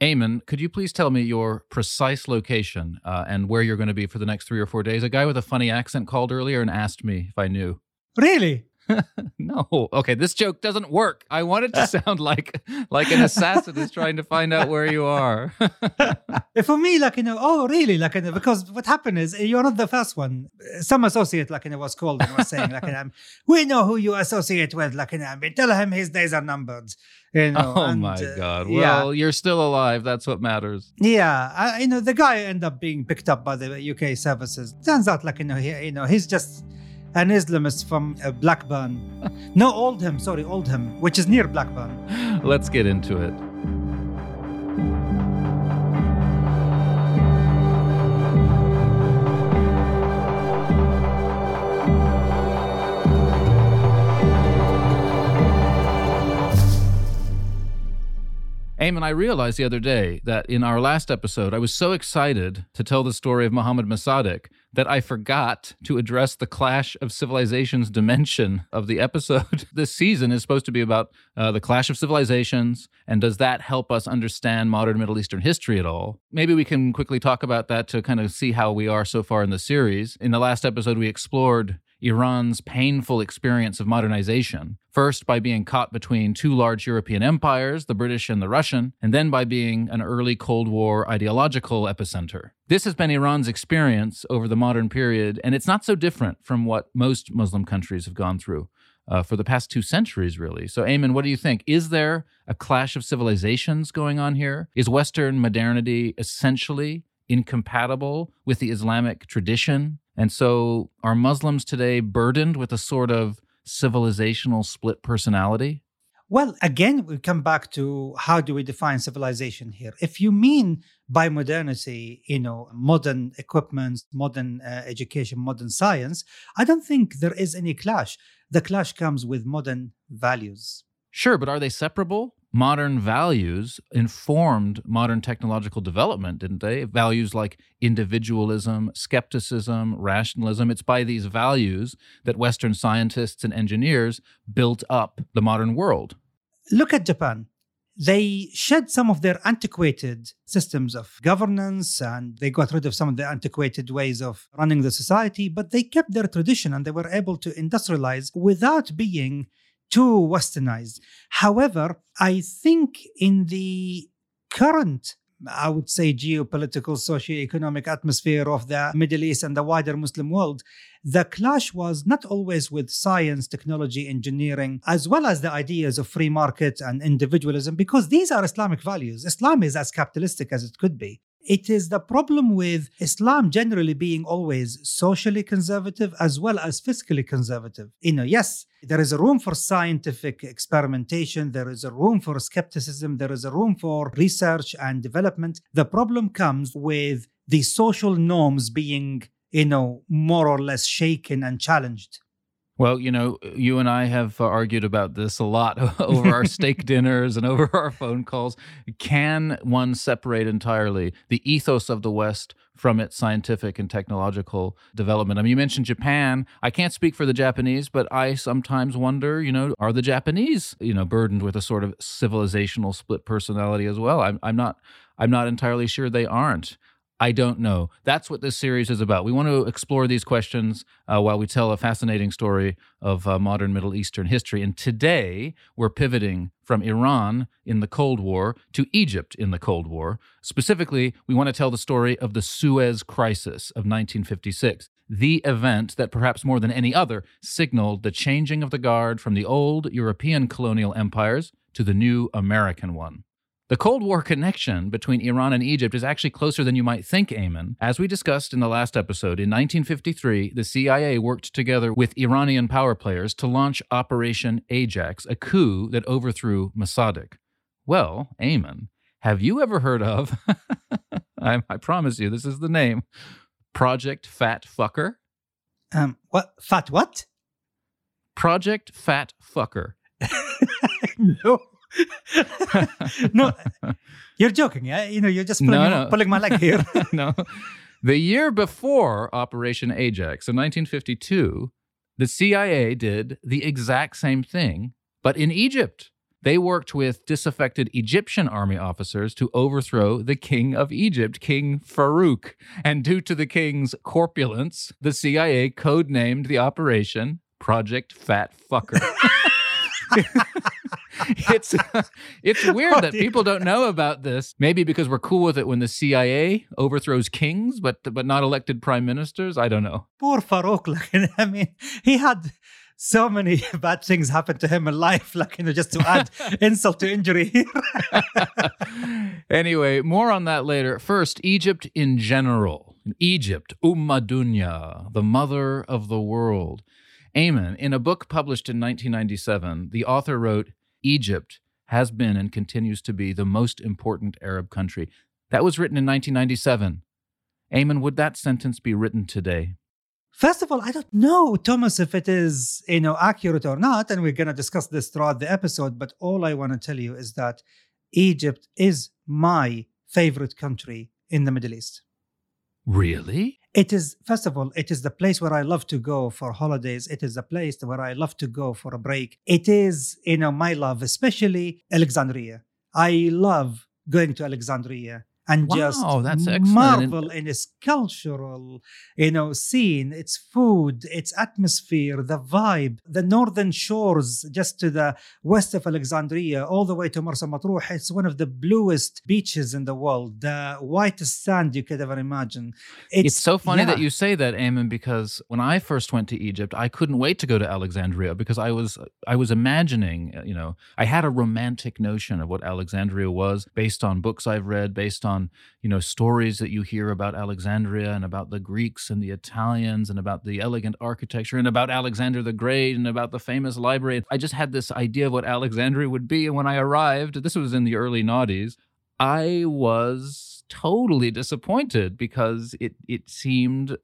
Ayman, could you please tell me your precise location uh, and where you're going to be for the next three or four days? A guy with a funny accent called earlier and asked me if I knew. Really? no. Okay, this joke doesn't work. I want it to sound like like an assassin is trying to find out where you are. For me, like you know, oh really? Like you know, because what happened is you're not the first one. Some associate, like you know, was called and was saying, like you know, we know who you associate with. Like you know, we tell him his days are numbered. You know, oh and, my uh, God. yeah. Well, you're still alive. That's what matters. Yeah, I, you know, the guy ended up being picked up by the UK services. Turns out, like you know, he, you know, he's just an Islamist from uh, Blackburn. no, Oldham. Sorry, Oldham, which is near Blackburn. Let's get into it. Ayman, I realized the other day that in our last episode, I was so excited to tell the story of Muhammad Mossadegh that I forgot to address the clash of civilizations dimension of the episode. this season is supposed to be about uh, the clash of civilizations, and does that help us understand modern Middle Eastern history at all? Maybe we can quickly talk about that to kind of see how we are so far in the series. In the last episode, we explored Iran's painful experience of modernization, first by being caught between two large European empires, the British and the Russian, and then by being an early Cold War ideological epicenter. This has been Iran's experience over the modern period, and it's not so different from what most Muslim countries have gone through. Uh, for the past two centuries, really. So, Ayman, what do you think? Is there a clash of civilizations going on here? Is Western modernity essentially incompatible with the Islamic tradition? And so are Muslims today burdened with a sort of civilizational split personality? Well, again, we come back to how do we define civilization here? If you mean by modernity, you know, modern equipment, modern uh, education, modern science, I don't think there is any clash. The clash comes with modern values. Sure, but are they separable? Modern values informed modern technological development, didn't they? Values like individualism, skepticism, rationalism. It's by these values that Western scientists and engineers built up the modern world. Look at Japan. They shed some of their antiquated systems of governance and they got rid of some of the antiquated ways of running the society, but they kept their tradition and they were able to industrialize without being too westernized. However, I think in the current I would say geopolitical, socio-economic atmosphere of the Middle East and the wider Muslim world, the clash was not always with science, technology, engineering, as well as the ideas of free market and individualism, because these are Islamic values. Islam is as capitalistic as it could be. It is the problem with Islam generally being always socially conservative as well as fiscally conservative. You know, yes, there is a room for scientific experimentation, there is a room for skepticism, there is a room for research and development. The problem comes with the social norms being, you know, more or less shaken and challenged. Well, you know, you and I have uh, argued about this a lot over our steak dinners and over our phone calls. Can one separate entirely the ethos of the West from its scientific and technological development? I mean, you mentioned Japan. I can't speak for the Japanese, but I sometimes wonder, you know, are the Japanese, you know, burdened with a sort of civilizational split personality as well? I'm, I'm not. I'm not entirely sure they aren't. I don't know. That's what this series is about. We want to explore these questions uh, while we tell a fascinating story of uh, modern Middle Eastern history. And today we're pivoting from Iran in the Cold War to Egypt in the Cold War. Specifically, we want to tell the story of the Suez Crisis of 1956, the event that perhaps more than any other signaled the changing of the guard from the old European colonial empires to the new American one. The Cold War connection between Iran and Egypt is actually closer than you might think, Ayman. As we discussed in the last episode, in 1953, the CIA worked together with Iranian power players to launch Operation Ajax, a coup that overthrew Mossadegh. Well, Ayman, have you ever heard of, I, I promise you, this is the name, Project Fat Fucker? Um, what? Fat what? Project Fat Fucker. no. no, you're joking, yeah? You know, you're just pulling, No, no. pulling my leg here. no. The year before Operation Ajax, in 1952, the CIA did the exact same thing, but in Egypt. They worked with disaffected Egyptian army officers to overthrow the king of Egypt, King Farouk. And due to the king's corpulence, the CIA codenamed the operation Project Fat Fucker. it's it's weird Oh, that people don't know about this. Maybe because we're cool with it when the CIA overthrows kings, but but not elected prime ministers. I don't know. Poor Farouk. Like, I mean, he had so many bad things happen to him in life. Like, you know, just to add insult to injury anyway, more on that later. First, Egypt in general. Egypt, Umma Dunya, the mother of the world. Amen. In a book published in 1997, the author wrote Egypt has been and continues to be the most important Arab country. That was written in 1997. Ayman, would that sentence be written today? First of all, I don't know, Thomas, if it is you know accurate or not, and we're gonna discuss this throughout the episode. But all I want to tell you is that Egypt is my favorite country in the Middle East. Really? It is, first of all, it is the place where I love to go for holidays. It is the place where I love to go for a break. It is, you know, my love, especially Alexandria. I love going to Alexandria and Wow, just that's excellent. marvel in its cultural, you know, scene, its food, its atmosphere, the vibe, the northern shores just to the west of Alexandria, all the way to Marsa Matruh. It's one of the bluest beaches in the world, the whitest sand you could ever imagine. It's, so funny that you say that, Ayman, because when I first went to Egypt, I couldn't wait to go to Alexandria because I was I was imagining, you know, I had a romantic notion of what Alexandria was based on books I've read, based on you know stories that you hear about Alexandria and about the Greeks and the Italians and about the elegant architecture and about Alexander the Great and about the famous library. I just had this idea of what Alexandria would be, and when I arrived, this was in the early noughties. I was totally disappointed because it it seemed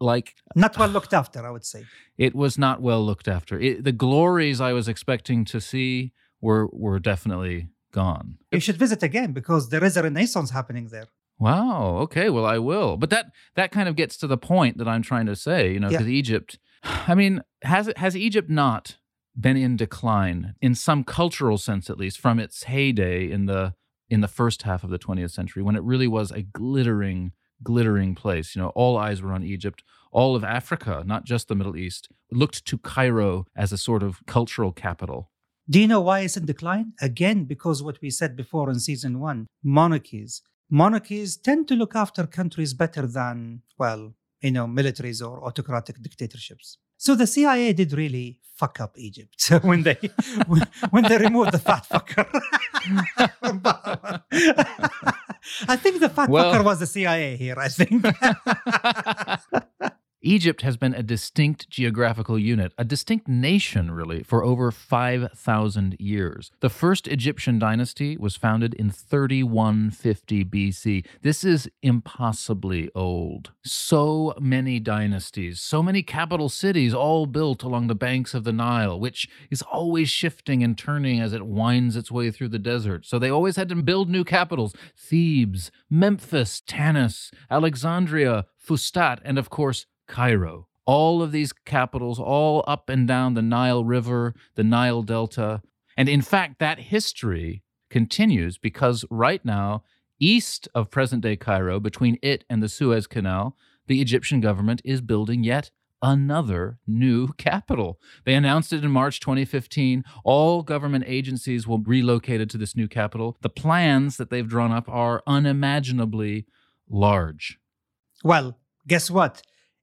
like Not well looked after, I would say. it was not well looked after. It, the glories I was expecting to see were were definitely gone. You should visit again because there is a renaissance happening there. Wow. Okay. Well, I will. But that that kind of gets to the point that I'm trying to say. You know, Yeah. because Egypt. I mean, has it has Egypt not been in decline in some cultural sense, at least, from its heyday in the in the first half of the 20th century, when it really was a glittering, glittering place. You know, all eyes were on Egypt. All of Africa, not just the Middle East, looked to Cairo as a sort of cultural capital. Do you know why it's in decline? Again, because what we said before in season one monarchies. Monarchies tend to look after countries better than, well, you know, militaries or autocratic dictatorships. So the CIA did really fuck up Egypt when they when, when they removed the fat fucker. I think the fat Well- fucker was the CIA here. I think. Egypt has been a distinct geographical unit, a distinct nation, really, for over 5,000 years. The first Egyptian dynasty was founded in 3150 BC. This is impossibly old. So many dynasties, so many capital cities, all built along the banks of the Nile, which is always shifting and turning as it winds its way through the desert. So they always had to build new capitals Thebes, Memphis, Tanis, Alexandria, Fustat, and of course, Cairo. All of these capitals, all up and down the Nile River, the Nile Delta. And in fact, that history continues because right now, east of present day Cairo, between it and the Suez Canal, the Egyptian government is building yet another new capital. They announced it in March 2015. All government agencies will be relocated to this new capital. The plans that they've drawn up are unimaginably large. Well, guess what?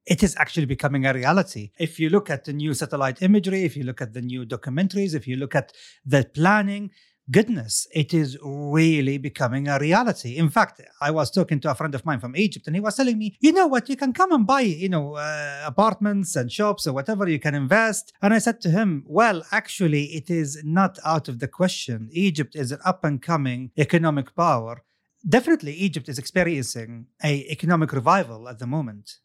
It is actually becoming a reality. If you look at the new satellite imagery, if you look at the new documentaries, if you look at the planning, goodness, it is really becoming a reality. In fact, I was talking to a friend of mine from Egypt and he was telling me, you know what, you can come and buy, you know, uh, apartments and shops or whatever, you can invest. And I said to him, well, actually, it is not out of the question. Egypt is an up and coming economic power. Definitely, Egypt is experiencing a economic revival at the moment.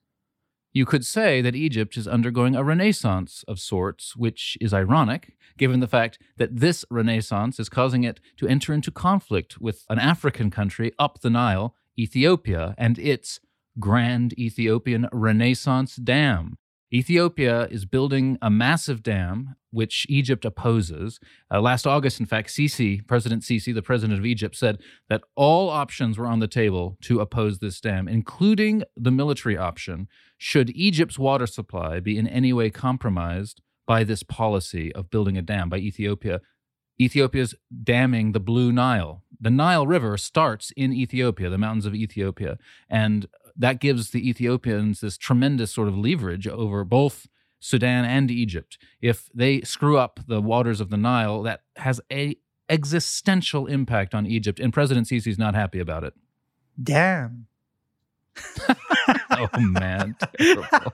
You could say that Egypt is undergoing a renaissance of sorts, which is ironic, given the fact that this renaissance is causing it to enter into conflict with an African country up the Nile, Ethiopia, and its Grand Ethiopian Renaissance Dam. Ethiopia is building a massive dam, which Egypt opposes. Uh, last August, in fact, Sisi, President Sisi, the president of Egypt, said that all options were on the table to oppose this dam, including the military option, should Egypt's water supply be in any way compromised by this policy of building a dam by Ethiopia. Ethiopia's damming the Blue Nile. The Nile River starts in Ethiopia, the mountains of Ethiopia, and that gives the Ethiopians this tremendous sort of leverage over both Sudan and Egypt. If they screw up the waters of the Nile, that has a existential impact on Egypt, and President Sisi is not happy about it. Damn. oh man, terrible.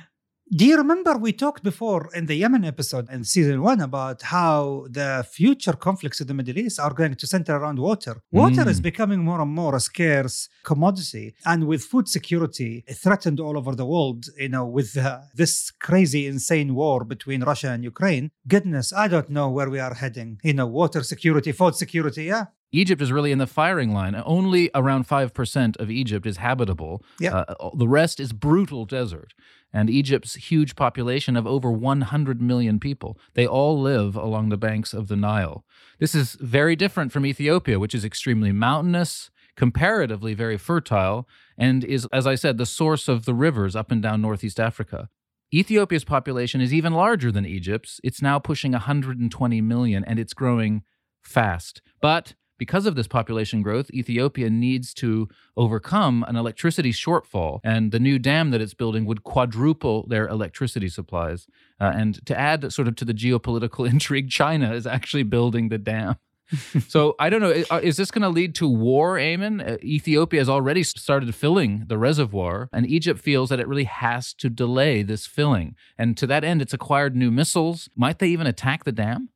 Do you remember we talked before in the Yemen episode in season one about how the future conflicts in the Middle East are going to center around water? Water Mm. is becoming more and more a scarce commodity, and with food security threatened all over the world, you know, with uh, this crazy, insane war between Russia and Ukraine, goodness, I don't know where we are heading. You know, water security, food security, yeah. Egypt is really in the firing line. Only around 5% of Egypt is habitable. Yeah. Uh, the rest is brutal desert. And Egypt's huge population of over 100 million people, they all live along the banks of the Nile. This is very different from Ethiopia, which is extremely mountainous, comparatively very fertile, and is, as I said, the source of the rivers up and down Northeast Africa. Ethiopia's population is even larger than Egypt's. It's now pushing 120 million, and it's growing fast. But because of this population growth, Ethiopia needs to overcome an electricity shortfall, and the new dam that it's building would quadruple their electricity supplies. Uh, and to add sort of to the geopolitical intrigue, China is actually building the dam. so I don't know. Is this going to lead to war, Ayman? Uh, Ethiopia has already started filling the reservoir, and Egypt feels that it really has to delay this filling. And to that end, it's acquired new missiles. Might they even attack the dam?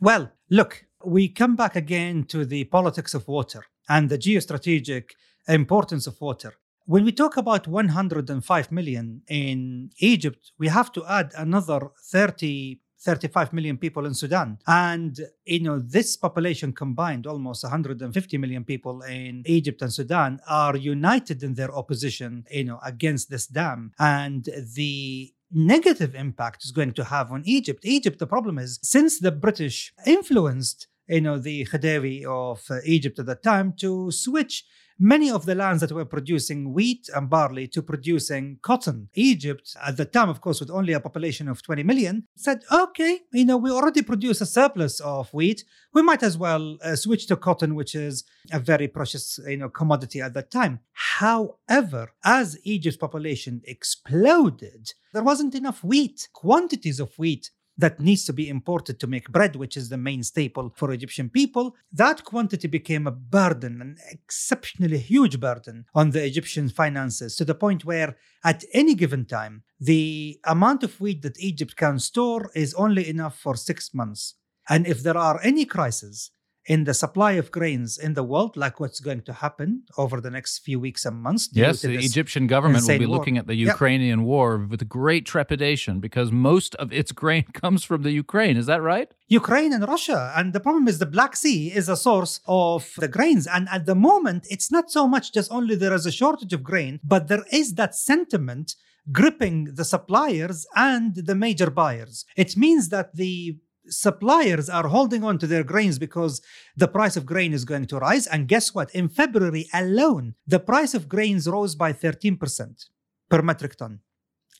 Well, look, we come back again to the politics of water and the geostrategic importance of water. When we talk about 105 million in Egypt, we have to add another 30 35 million people in Sudan. And, you know, this population combined, almost 150 million people in Egypt and Sudan, are united in their opposition, you know, against this dam. And the negative impact is going to have on Egypt. Egypt, the problem is, since the British influenced, you know, the Khedive of uh, Egypt at the time to switch many of the lands that were producing wheat and barley to producing cotton. Egypt, at the time, of course, with only a population of 20 million, said, okay, you know, we already produce a surplus of wheat. We might as well uh, switch to cotton, which is a very precious, you know, commodity at that time. However, as Egypt's population exploded, there wasn't enough wheat, quantities of wheat that needs to be imported to make bread, which is the main staple for Egyptian people, that quantity became a burden, an exceptionally huge burden on the Egyptian finances to the point where at any given time, the amount of wheat that Egypt can store is only enough for six months. And if there are any crises in the supply of grains in the world, like what's going to happen over the next few weeks and months, Yes, the Egyptian government will be war. looking at the Yep. Ukrainian war with great trepidation because most of its grain comes from the Ukraine. Is that right? Ukraine and Russia. And the problem is the Black Sea is a source of the grains. And at the moment, it's not so much just only there is a shortage of grain, but there is that sentiment gripping the suppliers and the major buyers. It means that the suppliers are holding on to their grains because the price of grain is going to rise. And guess what? In February alone, the price of grains rose by 13% per metric ton.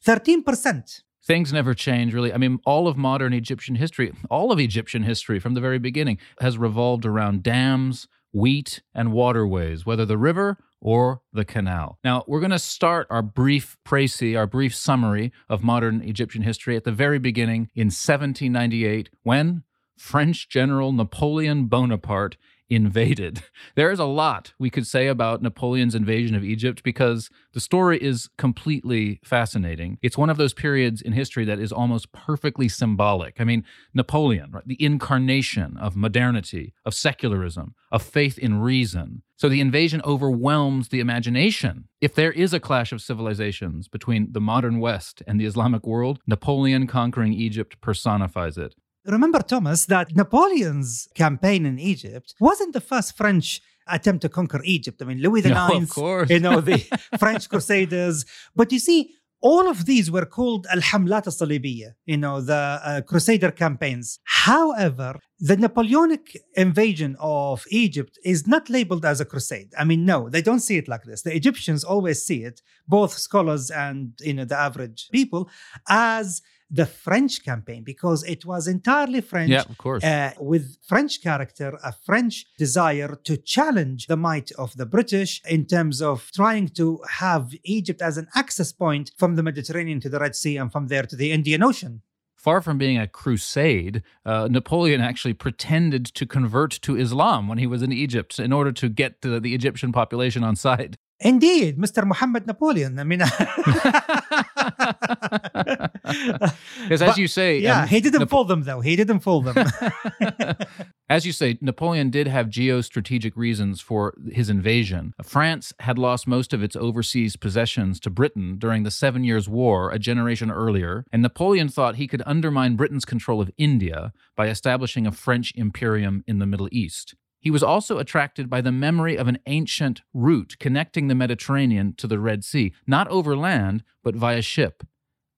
13%. Things never change, really. I mean, all of modern Egyptian history, all of Egyptian history from the very beginning, has revolved around dams, wheat, and waterways, whether the river or the canal. Now, we're going to start our brief précis, our brief summary of modern Egyptian history at the very beginning in 1798 when French General Napoleon Bonaparte invaded. There is a lot we could say about Napoleon's invasion of Egypt because the story is completely fascinating. It's one of those periods in history that is almost perfectly symbolic. I mean, Napoleon, right, the incarnation of modernity, of secularism, of faith in reason. So the invasion overwhelms the imagination. If there is a clash of civilizations between the modern West and the Islamic world, Napoleon conquering Egypt personifies it. Remember, Thomas, that Napoleon's campaign in Egypt wasn't the first French attempt to conquer Egypt. I mean, Louis the No, of Ninth, course. you know, the French Crusaders. But you see, all of these were called al-hamlat al-salibiyya, you know, the uh, Crusader campaigns. However, the Napoleonic invasion of Egypt is not labeled as a crusade. I mean, no, they don't see it like this. The Egyptians always see it, both scholars and you know the average people, as the French campaign because it was entirely French Yeah, of course. uh, with French character, a French desire to challenge the might of the British in terms of trying to have Egypt as an access point from the Mediterranean to the Red Sea and from there to the Indian Ocean. Far from being a crusade, uh, Napoleon actually pretended to convert to Islam when he was in Egypt in order to get the, the Egyptian population on side. Indeed, Mr. Muhammad Napoleon. I mean, Because as you say, yeah, um, he didn't Nap- fool them though. He didn't fool them. As you say, Napoleon did have geostrategic reasons for his invasion. France had lost most of its overseas possessions to Britain during the Seven Years' War a generation earlier, and Napoleon thought he could undermine Britain's control of India by establishing a French imperium in the Middle East. He was also attracted by the memory of an ancient route connecting the Mediterranean to the Red Sea, not over land, but via ship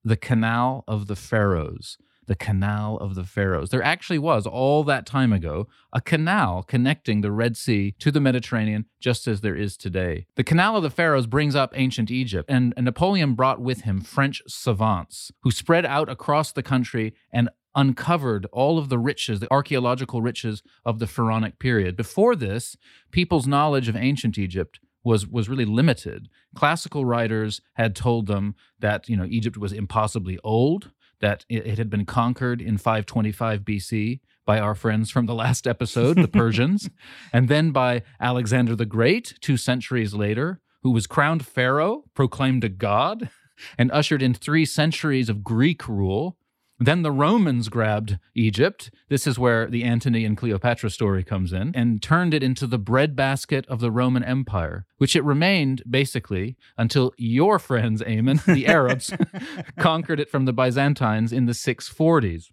the Canal of the Pharaohs. The Canal of the Pharaohs. There actually was, all that time ago, a canal connecting the Red Sea to the Mediterranean, just as there is today. The Canal of the Pharaohs brings up ancient Egypt, and, Napoleon brought with him French savants who spread out across the country and uncovered all of the riches, the archaeological riches of the Pharaonic period. Before this, people's knowledge of ancient Egypt was was really limited. Classical writers had told them that you know Egypt was impossibly old, that it, it had been conquered in 525 BC by our friends from the last episode, the Persians, and then by Alexander the Great two centuries later, who was crowned pharaoh, proclaimed a god, and ushered in three centuries of Greek rule. Then the Romans grabbed Egypt. This is where the Antony and Cleopatra story comes in and turned it into the breadbasket of the Roman Empire, which it remained basically until your friends, Ayman, the Arabs, conquered it from the Byzantines in the 640s.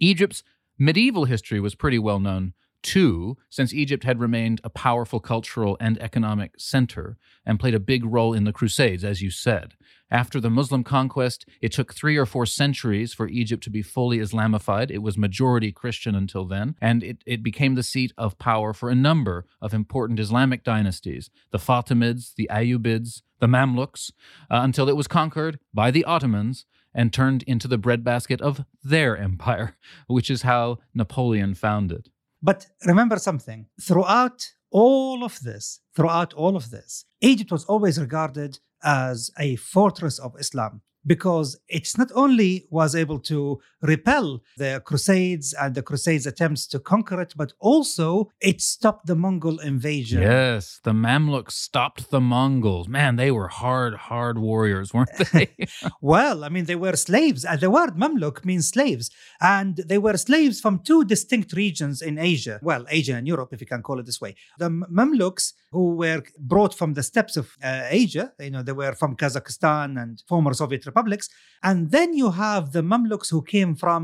Egypt's medieval history was pretty well known too, since Egypt had remained a powerful cultural and economic center and played a big role in the Crusades, as you said. After the Muslim conquest, it took three or four centuries for Egypt to be fully Islamified. It was majority Christian until then, and it, it became the seat of power for a number of important Islamic dynasties the Fatimids, the Ayyubids, the Mamluks, uh, until it was conquered by the Ottomans and turned into the breadbasket of their empire, which is how Napoleon found it. But remember something. Throughout all of this, throughout all of this, Egypt was always regarded as a fortress of Islam because it's not only was able to repel the crusades and the crusades attempts to conquer it but also it stopped the mongol invasion Yes, the Mamluks stopped the Mongols. Man, they were hard, hard warriors, weren't they? Well, I mean, they were slaves. The word Mamluk means slaves. And they were slaves from two distinct regions in Asia. Well, Asia and Europe, if you can call it this way. The Mamluks, who were brought from the steppes of uh, Asia, you know, they were from Kazakhstan and former Soviet republics. And then you have the Mamluks who came from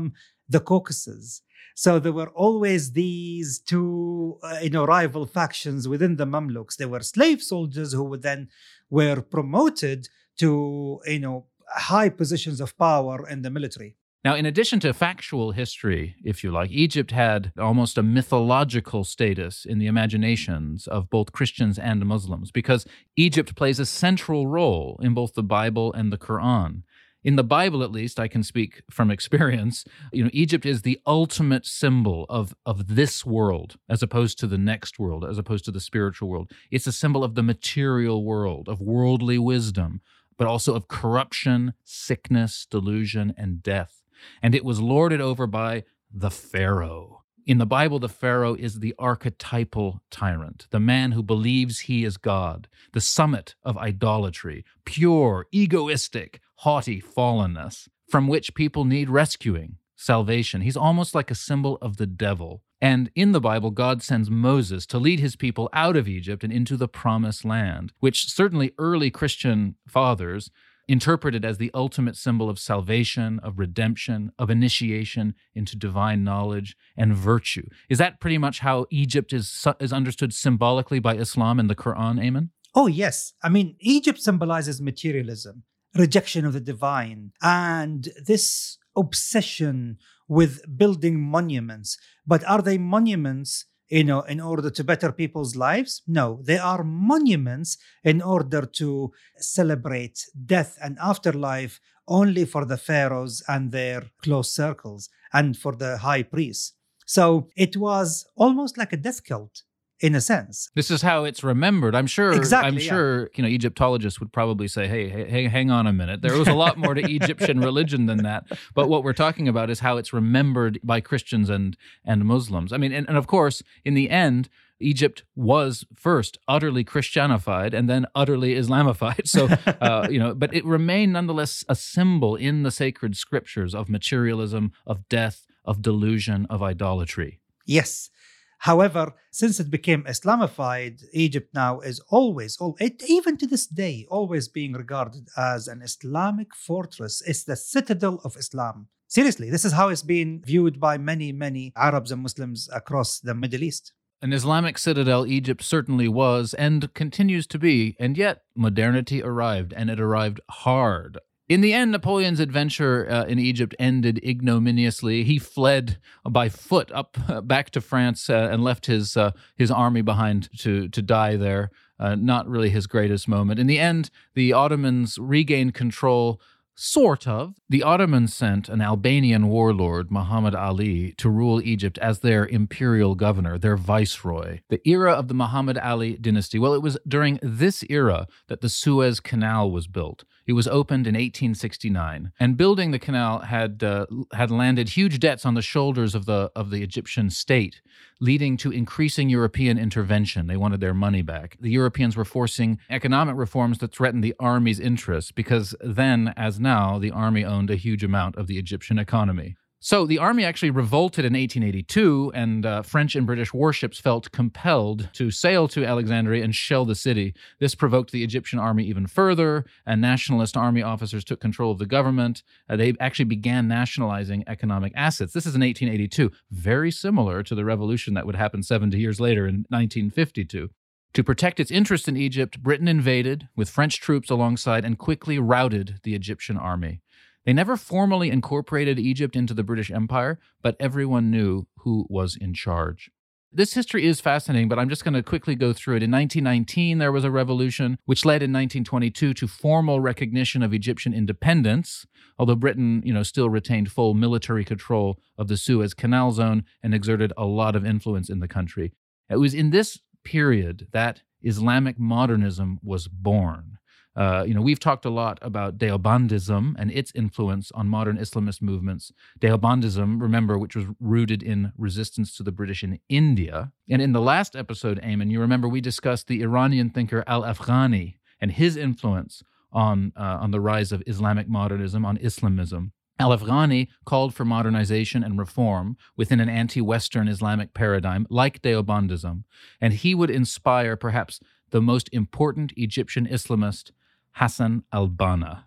the Caucasus. So there were always these two, uh, you know, rival factions within the Mamluks. They were slave soldiers who would then were promoted to, you know, high positions of power in the military. Now, in addition to factual history, if you like, Egypt had almost a mythological status in the imaginations of both Christians and Muslims because Egypt plays a central role in both the Bible and the Quran. In the Bible, at least, I can speak from experience. You know, Egypt is the ultimate symbol of, of this world as opposed to the next world, as opposed to the spiritual world. It's a symbol of the material world, of worldly wisdom, but also of corruption, sickness, delusion, and death and it was lorded over by the Pharaoh. In the Bible, the Pharaoh is the archetypal tyrant, the man who believes he is God, the summit of idolatry, pure, egoistic, haughty fallenness, from which people need rescuing, salvation. He's almost like a symbol of the devil. And in the Bible, God sends Moses to lead his people out of Egypt and into the promised land, which certainly early Christian fathers interpreted as the ultimate symbol of salvation, of redemption, of initiation into divine knowledge and virtue. Is that pretty much how Egypt is, is understood symbolically by Islam in the Quran, Ayman? Oh, yes. I mean, Egypt symbolizes materialism, rejection of the divine, and this obsession with building monuments. But are they monuments you know, in order to better people's lives? No, they are monuments in order to celebrate death and afterlife only for the pharaohs and their close circles and for the high priests. So it was almost like a death cult in a sense. This is how it's remembered. I'm sure. Exactly, I'm yeah. sure. You know, Egyptologists would probably say, "Hey, hey, hey, hang on a minute. There was a lot more to Egyptian religion than that." But what we're talking about is how it's remembered by Christians and and Muslims. I mean, and, and of course, in the end. Egypt was first utterly Christianified and then utterly Islamified. So, uh, you know, but it remained nonetheless a symbol in the sacred scriptures of materialism, of death, of delusion, of idolatry. Yes. However, since it became Islamified, Egypt now is always, it, even to this day, always being regarded as an Islamic fortress. It's the citadel of Islam. Seriously, this is how it's been viewed by many, many Arabs and Muslims across the Middle East. An Islamic citadel Egypt certainly was and continues to be, and yet modernity arrived, and it arrived hard. In the end, Napoleon's adventure uh, in Egypt ended ignominiously. He fled by foot up uh, back to France uh, and left his uh, his army behind to to die there. Uh, not really his greatest moment. In the end, the Ottomans regained control Sort of. The Ottomans sent an Albanian warlord, Muhammad Ali, to rule Egypt as their imperial governor, their viceroy. The era of the Muhammad Ali dynasty, well, it was during this era that the Suez Canal was built. It was opened in 1869, and building the canal had uh, had landed huge debts on the shoulders of the of the Egyptian state, leading to increasing European intervention. They wanted their money back. The Europeans were forcing economic reforms that threatened the army's interests because then, as now, the army owned a huge amount of the Egyptian economy. So the army actually revolted in 1882, and uh, French and British warships felt compelled to sail to Alexandria and shell the city. This provoked the Egyptian army even further, and nationalist army officers took control of the government. Uh, they actually began nationalizing economic assets. This is in 1882, very similar to the revolution that would happen 70 years later in 1952. To protect its interest in Egypt, Britain invaded with French troops alongside and quickly routed the Egyptian army. They never formally incorporated Egypt into the British Empire, but everyone knew who was in charge. This history is fascinating, but I'm just going to quickly go through it. In 1919, there was a revolution, which led in 1922 to formal recognition of Egyptian independence, although Britain, you know, still retained full military control of the Suez Canal zone and exerted a lot of influence in the country. It was in this period that Islamic modernism was born. Uh, you know, we've talked a lot about Deobandism and its influence on modern Islamist movements. Deobandism, remember, which was rooted in resistance to the British in India. And in the last episode, Ayman, you remember we discussed the Iranian thinker Al Afghani and his influence on uh, on the rise of Islamic modernism, on Islamism. Al Afghani called for modernization and reform within an anti Western Islamic paradigm like Deobandism, and he would inspire perhaps the most important Egyptian Islamist Hassan al-Banna.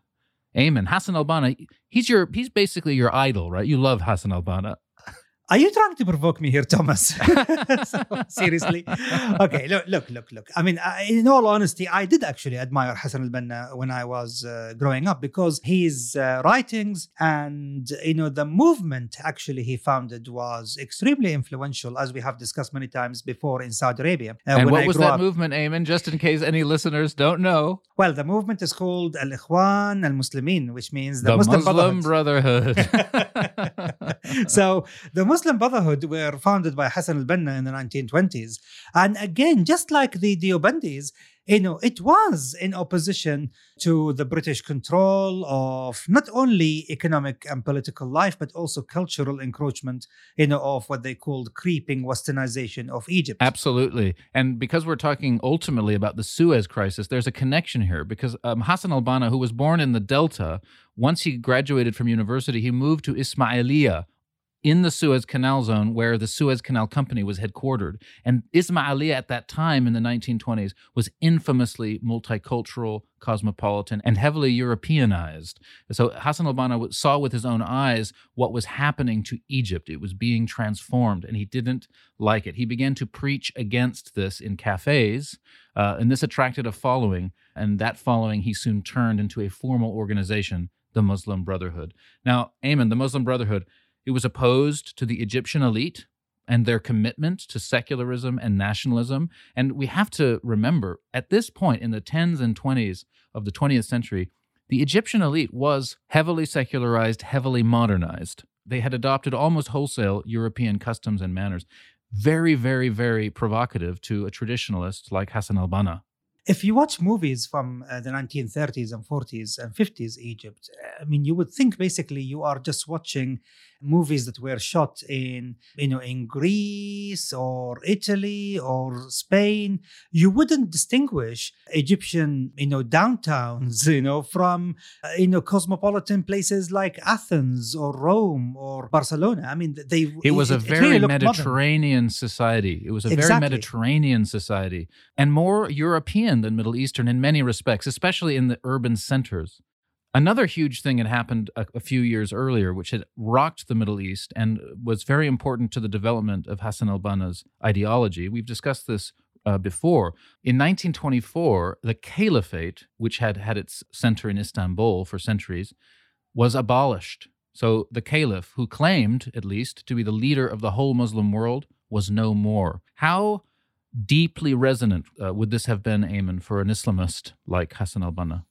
Ayman, Hassan al-Banna, he's your he's basically your idol, right? You love Hassan al-Banna. Are you trying to provoke me here, Thomas? so, seriously? Okay, look, look, look, look. I mean, I, in all honesty, I did actually admire Hassan al-Banna when I was uh, growing up because his uh, writings and, you know, the movement actually he founded was extremely influential, as we have discussed many times before in Saudi Arabia. Uh, and what I was that up. movement, Ayman, just in case any listeners don't know? Well, the movement is called Al-Ikhwan al-Muslimin, which means the, the Muslim, Muslim Brotherhood. so the Muslim Muslim Brotherhood were founded by Hassan al-Banna in the 1920s. And again, just like the Deobandis, you know, it was in opposition to the British control of not only economic and political life, but also cultural encroachment, you know, of what they called creeping westernization of Egypt. Absolutely. And because we're talking ultimately about the Suez crisis, there's a connection here because um, Hassan al-Banna, who was born in the Delta, once he graduated from university, he moved to Ismailia in the Suez Canal zone where the Suez Canal Company was headquartered. And Ismailia at that time in the 1920s was infamously multicultural, cosmopolitan, and heavily Europeanized. So Hassan al Banna saw with his own eyes what was happening to Egypt. It was being transformed, and he didn't like it. He began to preach against this in cafes, uh, and this attracted a following. And that following he soon turned into a formal organization, the Muslim Brotherhood. Now, Ayman, the Muslim Brotherhood, it was opposed to the Egyptian elite and their commitment to secularism and nationalism. And we have to remember, at this point in the 10s and 20s of the 20th century, the Egyptian elite was heavily secularized, heavily modernized. They had adopted almost wholesale European customs and manners. Very, very, very provocative to a traditionalist like Hassan al Banna. If you watch movies from uh, the 1930s and 40s and 50s Egypt, I mean, you would think basically you are just watching movies that were shot in you know in Greece or Italy or Spain you wouldn't distinguish Egyptian you know downtowns you know from uh, you know cosmopolitan places like Athens or Rome or Barcelona I mean they it was it, a very really Mediterranean modern. society it was a exactly. very Mediterranean society and more European than Middle Eastern in many respects especially in the urban centers Another huge thing had happened a, a, few years earlier, which had rocked the Middle East and was very important to the development of Hassan al Banna's ideology. We've discussed this uh, before. In 1924, the Caliphate, which had had its center in Istanbul for centuries, was abolished. So the Caliph, who claimed, at least, to be the leader of the whole Muslim world, was no more. How deeply resonant uh, would this have been, Ayman, for an Islamist like Hassan al Banna?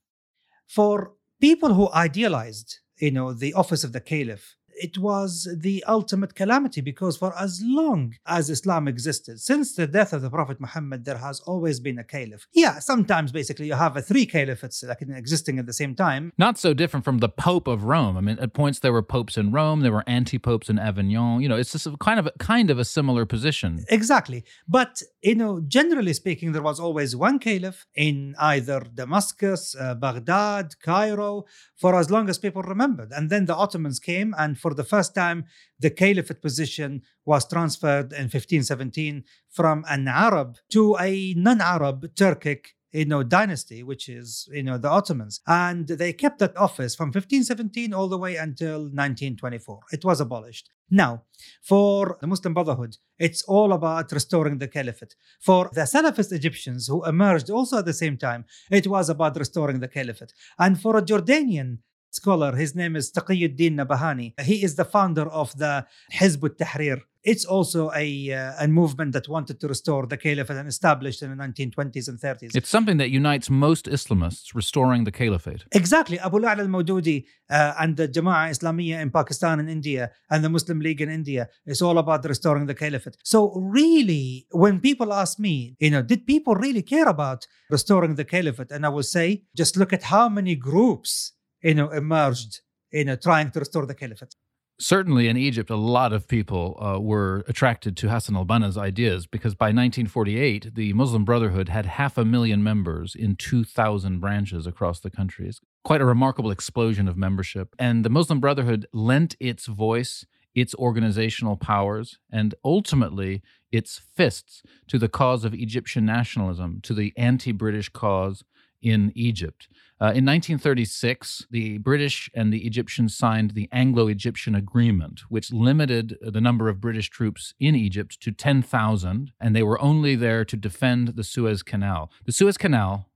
For people who idealized, you know, the office of the caliph it was the ultimate calamity because for as long as Islam existed, since the death of the Prophet Muhammad, there has always been a caliph. Yeah, sometimes basically you have a three caliphates like existing at the same time. Not so different from the Pope of Rome. I mean, at points there were popes in Rome, there were anti-popes in Avignon. You know, it's just kind of kind of a similar position. Exactly, but you know, generally speaking, there was always one caliph in either Damascus, uh, Baghdad, Cairo, for as long as people remembered, and then the Ottomans came and for the first time, the caliphate position was transferred in 1517 from an Arab to a non-Arab Turkic you know dynasty which is you know the ottomans and they kept that office from 1517 all the way until 1924 it was abolished now for the muslim brotherhood it's all about restoring the caliphate for the salafist egyptians who emerged also at the same time it was about restoring the caliphate and for a jordanian scholar. His name is Taqiyuddin Nabahani. He is the founder of the Hizb ut-Tahrir. It's also a, uh, a movement that wanted to restore the caliphate and established in the 1920s and 30s. It's something that unites most Islamists, restoring the caliphate. Exactly. Abul A'la al-Mawdudi uh, and the Jama'ah Islamiyah in Pakistan and India and the Muslim League in India It's all about restoring the caliphate. So really, when people ask me, you know, did people really care about restoring the caliphate? And I will say, just look at how many groups you know, emerged, you know, trying to restore the caliphate. Certainly in Egypt, a lot of people uh, were attracted to Hassan al Banna's ideas because by 1948, the Muslim Brotherhood had half a million members in 2,000 branches across the country. It's quite a remarkable explosion of membership. And the Muslim Brotherhood lent its voice, its organizational powers, and ultimately its fists to the cause of Egyptian nationalism, to the anti British cause in Egypt. Uh, in 1936, the British and the Egyptians signed the Anglo Egyptian Agreement, which limited the number of British troops in Egypt to 10,000, and they were only there to defend the Suez Canal. The Suez Canal,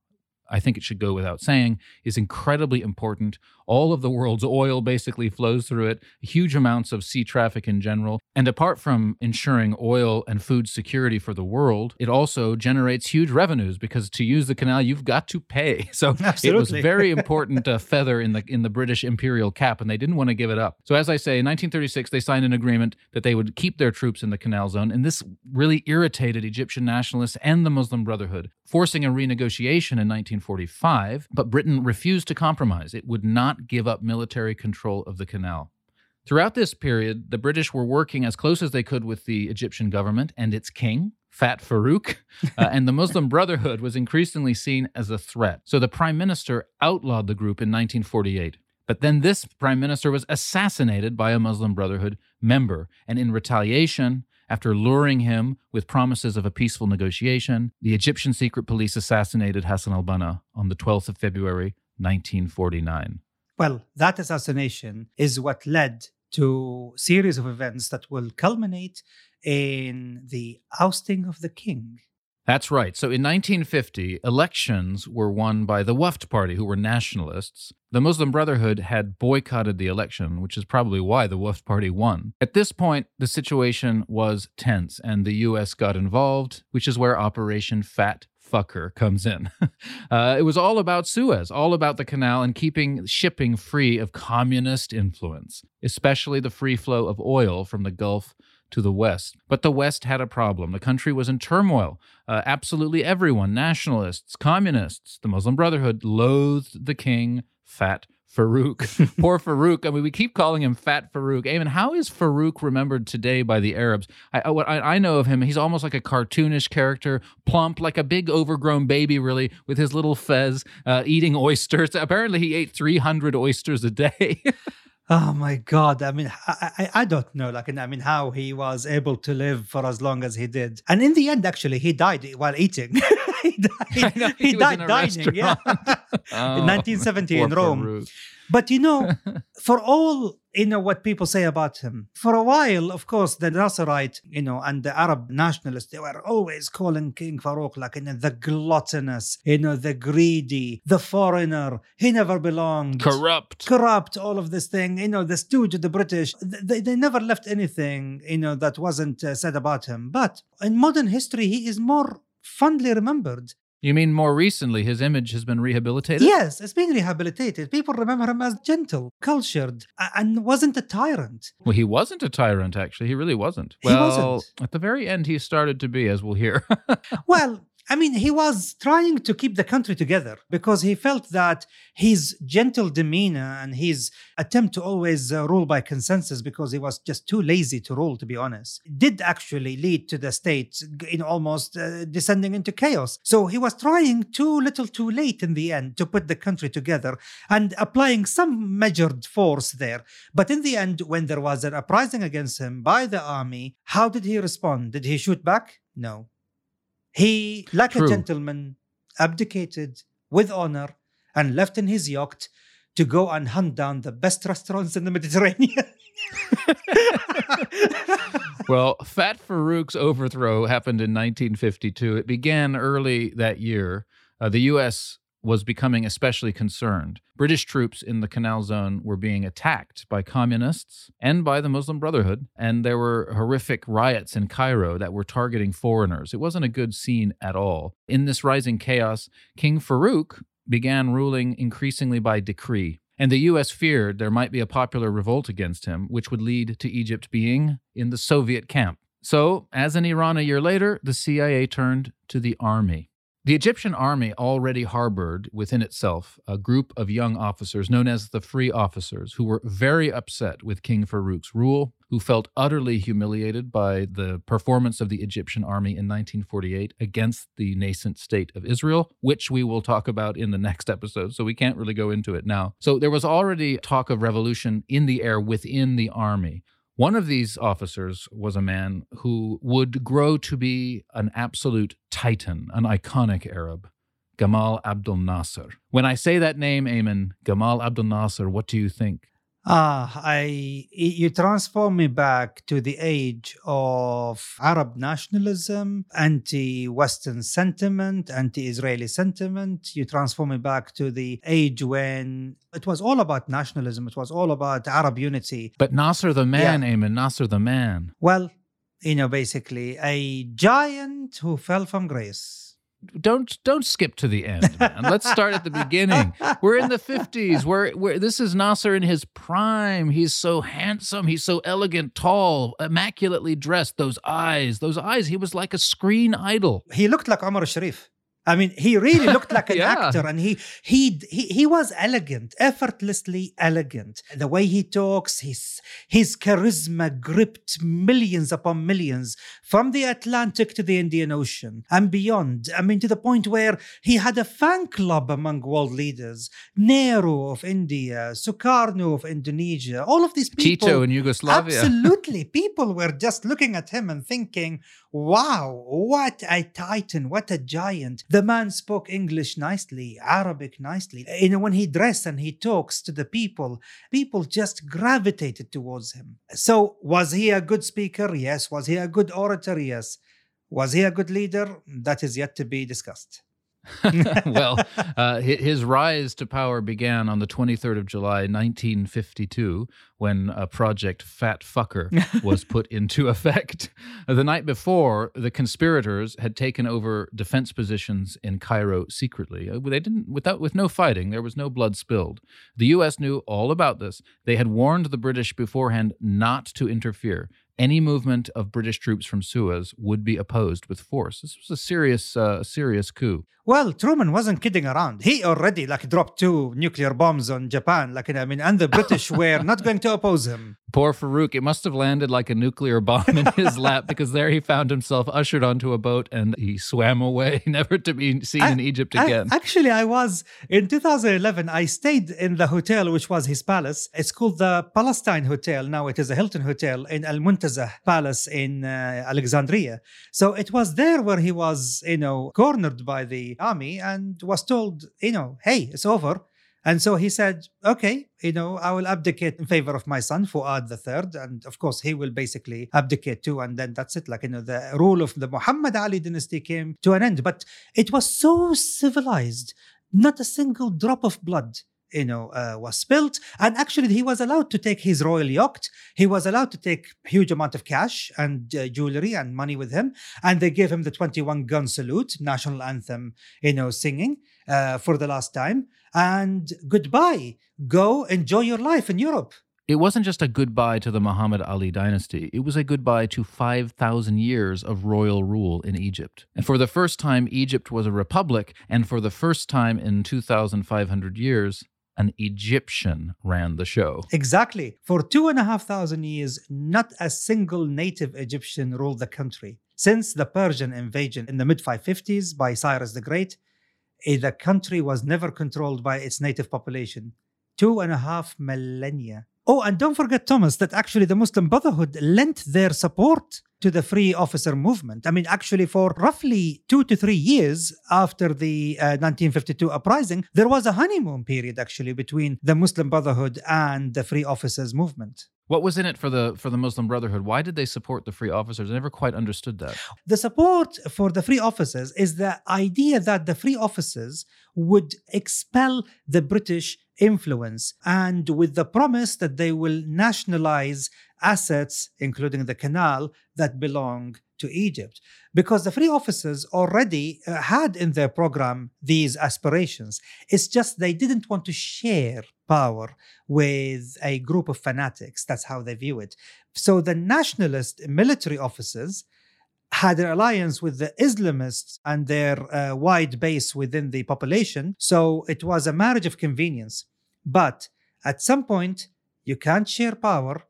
I think it should go without saying, is incredibly important. All of the world's oil basically flows through it, huge amounts of sea traffic in general. And apart from ensuring oil and food security for the world, it also generates huge revenues because to use the canal, you've got to pay. So Absolutely. it was very important uh, feather in the in the British imperial cap, and they didn't want to give it up. So as I say, in 1936, they signed an agreement that they would keep their troops in the canal zone, and this really irritated Egyptian nationalists and the Muslim Brotherhood, forcing a renegotiation in 1945. But Britain refused to compromise; it would not give up military control of the canal. Throughout this period, the British were working as close as they could with the Egyptian government and its king, Fat Farouk, uh, and the Muslim Brotherhood was increasingly seen as a threat. So the prime minister outlawed the group in 1948. But then this prime minister was assassinated by a Muslim Brotherhood member. And in retaliation, after luring him with promises of a peaceful negotiation, the Egyptian secret police assassinated Hassan al Banna on the 12th of February, 1949. Well, that assassination is what led to a series of events that will culminate in the ousting of the king. That's right. So in 1950, elections were won by the Wafd Party, who were nationalists. The Muslim Brotherhood had boycotted the election, which is probably why the Wafd Party won. At this point, the situation was tense, and the U.S. got involved, which is where Operation Fat fucker comes in. uh, it was all about Suez, all about the canal and keeping shipping free of communist influence, especially the free flow of oil from the Gulf to the West. But the West had a problem. The country was in turmoil. Uh, absolutely everyone, nationalists, communists, the Muslim Brotherhood, loathed the king, Fat Farouk. Poor Farouk. I mean, we keep calling him Fat Farouk. Ayman, how is Farouk remembered today by the Arabs? I, what I, I know of him, he's almost like a cartoonish character, plump, like a big overgrown baby, really, with his little fez, uh, eating oysters. Apparently, he ate 300 oysters a day. Oh my God! I mean, I, I, I don't know. Like, I mean, how he was able to live for as long as he did, and in the end, actually, he died while eating. he died, know, he he died in dining. Yeah, Oh, in 1970 in Rome. Farouk. But you know, for all you know what people say about him, for a while, of course, the Nasserite, you know, and the Arab nationalists, they were always calling King Farouk like you know, the gluttonous, you know, the greedy, the foreigner. He never belonged. Corrupt. Corrupt, all of this thing, you know, the stooge of the British. They, they never left anything, you know, that wasn't uh, said about him. But in modern history, he is more fondly remembered You mean more recently his image has been rehabilitated? Yes, it's been rehabilitated. People remember him as gentle, cultured, and wasn't a tyrant. Well, he wasn't a tyrant, actually. He really wasn't. He wasn't. at the very end, he started to be, as we'll hear. Well, I mean, he was trying to keep the country together because he felt that his gentle demeanor and his attempt to always uh, rule by consensus, because he was just too lazy to rule, to be honest, did actually lead to the state in almost uh, descending into chaos. So he was trying too little too late in the end to put the country together and applying some measured force there. But in the end, when there was an uprising against him by the army, how did he respond? Did he shoot back? No. He, like True. a gentleman, abdicated with honor and left in his yacht to go and hunt down the best restaurants in the Mediterranean. well, Fat Farouk's overthrow happened in 1952. It began early that year. Uh, the U.S. was becoming especially concerned. British troops in the Canal Zone were being attacked by communists and by the Muslim Brotherhood, and there were horrific riots in Cairo that were targeting foreigners. It wasn't a good scene at all. In this rising chaos, King Farouk began ruling increasingly by decree. And the U.S. feared there might be a popular revolt against him, which would lead to Egypt being in the Soviet camp. So, as in Iran a year later, the CIA turned to the army. The Egyptian army already harbored within itself a group of young officers known as the Free Officers, who were very upset with King Farouk's rule, who felt utterly humiliated by the performance of the Egyptian army in 1948 against the nascent state of Israel, which we will talk about in the next episode, so we can't really go into it now. So there was already talk of revolution in the air within the army. One of these officers was a man who would grow to be an absolute titan, an iconic Arab, Gamal Abdel Nasser. When I say that name, Ayman, Gamal Abdel Nasser, what do you think? Ah, I you transform me back to the age of Arab nationalism, anti-Western sentiment, anti-Israeli sentiment. You transform me back to the age when it was all about nationalism. It was all about Arab unity. But Nasser the man, Ayman, Nasser the man. Well, you know, basically a giant who fell from grace. Don't don't skip to the end, man. Let's start at the beginning. We're in the 50s. We're, we're this is Nasser in his prime. He's so handsome, he's so elegant, tall, immaculately dressed. Those eyes, those eyes, he was like a screen idol. He looked like Omar Sharif. I mean, he really looked like an Yeah. actor, and he, he he he was elegant, effortlessly elegant. The way he talks, his his charisma gripped millions upon millions from the Atlantic to the Indian Ocean and beyond. I mean, to the point where he had a fan club among world leaders: Nehru of India, Sukarno of Indonesia, all of these people. Tito in Yugoslavia. Absolutely. People were just looking at him and thinking, wow, what a titan, what a giant. The man spoke English nicely, Arabic nicely. You know, when he dressed and he talks to the people, people just gravitated towards him. So, was he a good speaker? Yes. Was he a good orator? Yes. Was he a good leader? That is yet to be discussed. well, uh, his rise to power began on the 23rd of July, 1952, when a Project Fat Fucker was put into effect. The night before, the conspirators had taken over defense positions in Cairo secretly. Uh, They didn't, without, with no fighting, there was no blood spilled. The U.S. knew all about this. They had warned the British beforehand not to interfere. Any movement of British troops from Suez would be opposed with force. This was a serious, uh, serious coup. Well, Truman wasn't kidding around. He already like dropped two nuclear bombs on Japan. Like I mean, and the British were not going to oppose him. Poor Farouk. It must have landed like a nuclear bomb in his lap because there he found himself ushered onto a boat and he swam away, never to be seen in Egypt I- again. actually, I was in 2011. I stayed in the hotel, which was his palace. It's called the Palestine Hotel. Now it is a Hilton Hotel in Al Muntazah Palace in uh, Alexandria. So it was there where he was, you know, cornered by the army and was told, you know, hey, it's over. And so he said, okay, you know, I will abdicate in favor of my son, Fuad the third. And of course, he will basically abdicate too. And then that's it. Like, you know, the rule of the Muhammad Ali dynasty came to an end. But it was so civilized. Not a single drop of blood, you know, uh, was built And actually, he was allowed to take his royal yacht. He was allowed to take huge amount of cash and uh, jewelry and money with him. And they gave him the 21 gun salute, national anthem, you know, singing uh, for the last time. And goodbye. Go enjoy your life in Europe. It wasn't just a goodbye to the Muhammad Ali dynasty, it was a goodbye to 5,000 years of royal rule in Egypt. And for the first time, Egypt was a republic, and for the first time in 2,500 years, an Egyptian ran the show. Exactly. For two and a half thousand years, not a single native Egyptian ruled the country. Since the Persian invasion in the mid 550s by Cyrus the Great, eh, the country was never controlled by its native population. Two and a half millennia. Oh, and don't forget, Thomas, that actually the Muslim Brotherhood lent their support to the free officer movement. I mean, actually, for roughly two to three years after the uh, 1952 uprising, there was a honeymoon period actually between the Muslim Brotherhood and the free officers movement. What was in it for the for the Muslim Brotherhood? Why did they support the free officers? I never quite understood that. The support for the free officers is the idea that the free officers would expel the British influence and with the promise that they will nationalize assets, including the canal, that belong to Egypt. Because the free officers already uh, had in their program these aspirations. It's just they didn't want to share power with a group of fanatics. That's how they view it. So the nationalist military officers had an alliance with the Islamists and their uh, wide base within the population. So it was a marriage of convenience. But at some point, you can't share power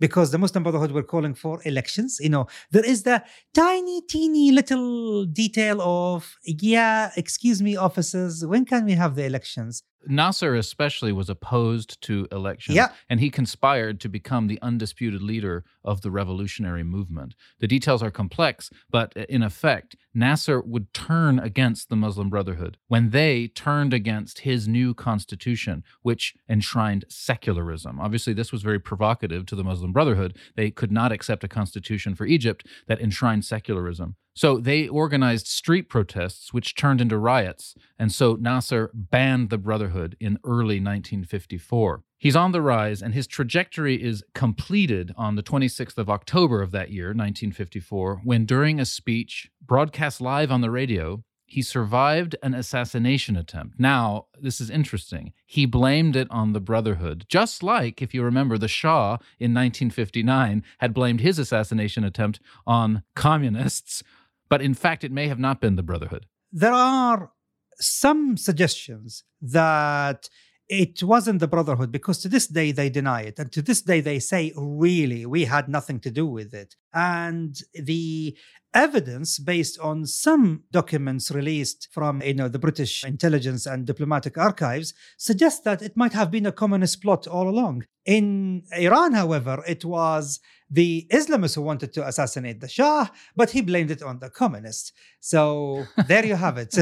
because the Muslim Brotherhood were calling for elections. You know, there is the tiny, teeny little detail of, yeah, excuse me, officers, when can we have the elections? Nasser especially was opposed to elections, Yeah. and he conspired to become the undisputed leader of the revolutionary movement. The details are complex, but uh, in effect, Nasser would turn against the Muslim Brotherhood when they turned against his new constitution, which enshrined secularism. Obviously, this was very provocative to the Muslim Brotherhood. They could not accept a constitution for Egypt that enshrined secularism. So they organized street protests, which turned into riots. And so Nasser banned the Brotherhood in early 1954. He's on the rise, and his trajectory is completed on the 26th of October of that year, 1954, when during a speech broadcast live on the radio, he survived an assassination attempt. Now, this is interesting. He blamed it on the Brotherhood, just like, if you remember, the Shah in 1959 had blamed his assassination attempt on communists. But in fact, it may have not been the Brotherhood. there are some suggestions that it wasn't the Brotherhood because to this day they deny it. And to this day they say, really, we had nothing to do with it. And the evidence based on some documents released from you know the British intelligence and diplomatic archives suggests that it might have been a communist plot all along. In Iran, however, it was the Islamists who wanted to assassinate the Shah, but he blamed it on the communists. So there you have it.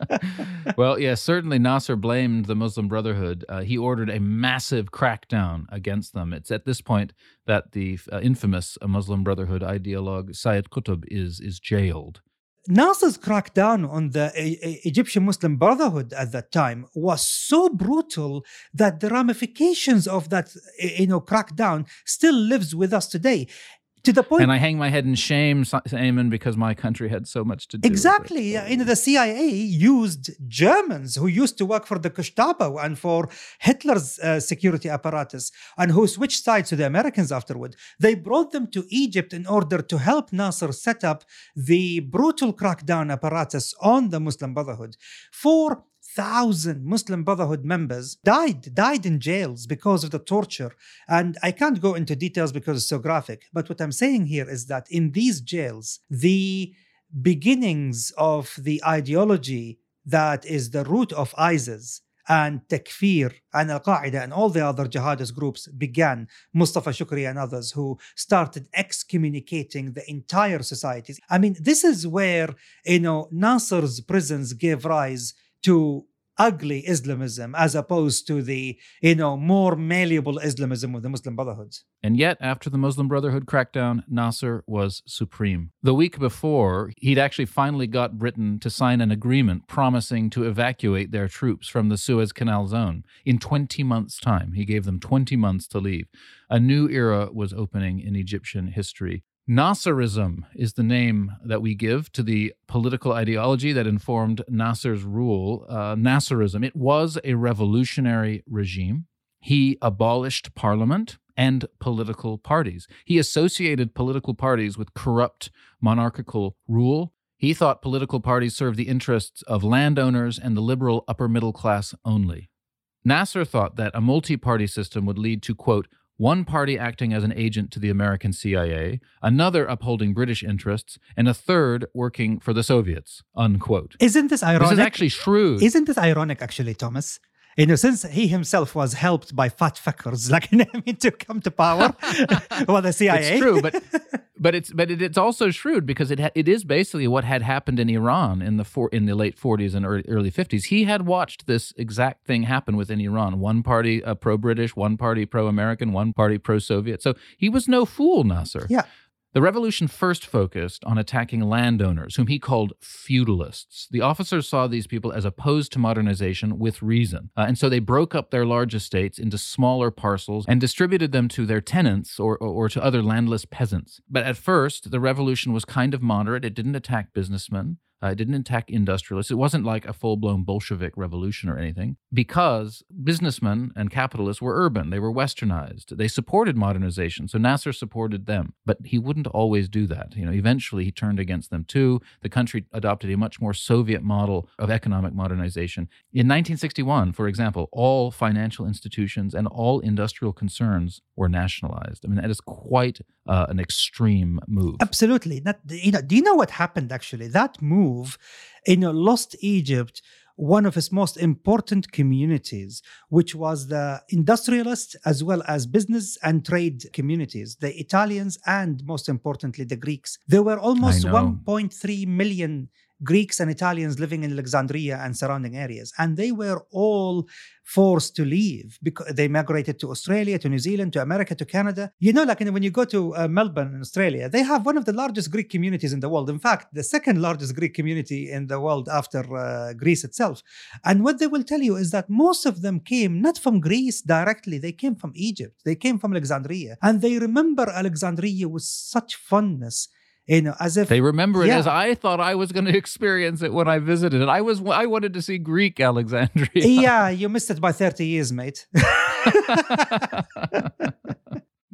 well, yes, yeah, certainly Nasser blamed the Muslim Brotherhood. Uh, he ordered a massive crackdown against them. It's at this point that the uh, infamous Muslim Brotherhood ideologue Sayyid Qutb is is jailed. Nasser's crackdown on the Egyptian Muslim Brotherhood at that time was so brutal that the ramifications of that you know crackdown still lives with us today to the point and i hang my head in shame Ayman, because my country had so much to do exactly. You know the cia used germans who used to work for the gestapo and for hitler's uh, security apparatus and who switched sides to the americans afterward. They brought them to egypt in order to help nasser set up the brutal crackdown apparatus on the muslim brotherhood. For thousand Muslim Brotherhood members died, died in jails because of the torture. And I can't go into details because it's so graphic. But what I'm saying here is that in these jails, the beginnings of the ideology that is the root of ISIS and Takfir and Al Qaeda and all the other jihadist groups began. Mustafa Shukri and others who started excommunicating the entire societies. I mean, this is where, you know, Nasser's prisons gave rise to ugly Islamism as opposed to the, you know, more malleable Islamism of the Muslim Brotherhood. And yet, after the Muslim Brotherhood crackdown, Nasser was supreme. The week before, he'd actually finally got Britain to sign an agreement promising to evacuate their troops from the Suez Canal zone in 20 months' time. He gave them 20 months to leave. A new era was opening in Egyptian history. Nasserism is the name that we give to the political ideology that informed Nasser's rule. Uh, Nasserism, it was a revolutionary regime. He abolished parliament and political parties. He associated political parties with corrupt monarchical rule. He thought political parties served the interests of landowners and the liberal upper middle class only. Nasser thought that a multi party system would lead to, quote, one party acting as an agent to the American CIA, another upholding British interests, and a third working for the Soviets. Unquote. Isn't this ironic? This is actually shrewd. Isn't this ironic, actually, Thomas? You know, since he himself was helped by fat fuckers like him to come to power, well, the CIA. It's true, but but it's but it, it's also shrewd because it ha- it is basically what had happened in Iran in the for, in the late 40s and early, early 50s. He had watched this exact thing happen within Iran. One party uh, pro-British, one party pro-American, one party pro-Soviet. So he was no fool, Nasser. Yeah. The revolution first focused on attacking landowners, whom he called feudalists. The officers saw these people as opposed to modernization with reason, uh, and so they broke up their large estates into smaller parcels and distributed them to their tenants or, or, or to other landless peasants. But at first, the revolution was kind of moderate. It didn't attack businessmen. Uh, it didn't attack industrialists. It wasn't like a full blown Bolshevik revolution or anything because businessmen and capitalists were urban. They were westernized. They supported modernization. So Nasser supported them. But he wouldn't always do that. You know, eventually he turned against them too. The country adopted a much more Soviet model of economic modernization. In 1961, for example, all financial institutions and all industrial concerns were nationalized. I mean, that is quite uh, an extreme move. Absolutely. You know, do you know what happened actually? That move move, know, lost Egypt one of its most important communities, which was the industrialist as well as business and trade communities, the Italians and most importantly the Greeks. There were almost 1.3 million Greeks and Italians living in Alexandria and surrounding areas. And they were all forced to leave because they migrated to Australia, to New Zealand, to America, to Canada. You know, like when you go to uh, Melbourne in Australia, they have one of the largest Greek communities in the world. In fact, the second largest Greek community in the world after uh, Greece itself. And what they will tell you is that most of them came not from Greece directly, they came from Egypt, they came from Alexandria. And they remember Alexandria with such fondness you know, as if they remember it yeah. as I thought I was going to experience it when I visited it. I was I wanted to see Greek Alexandria. Yeah, you missed it by thirty years, mate.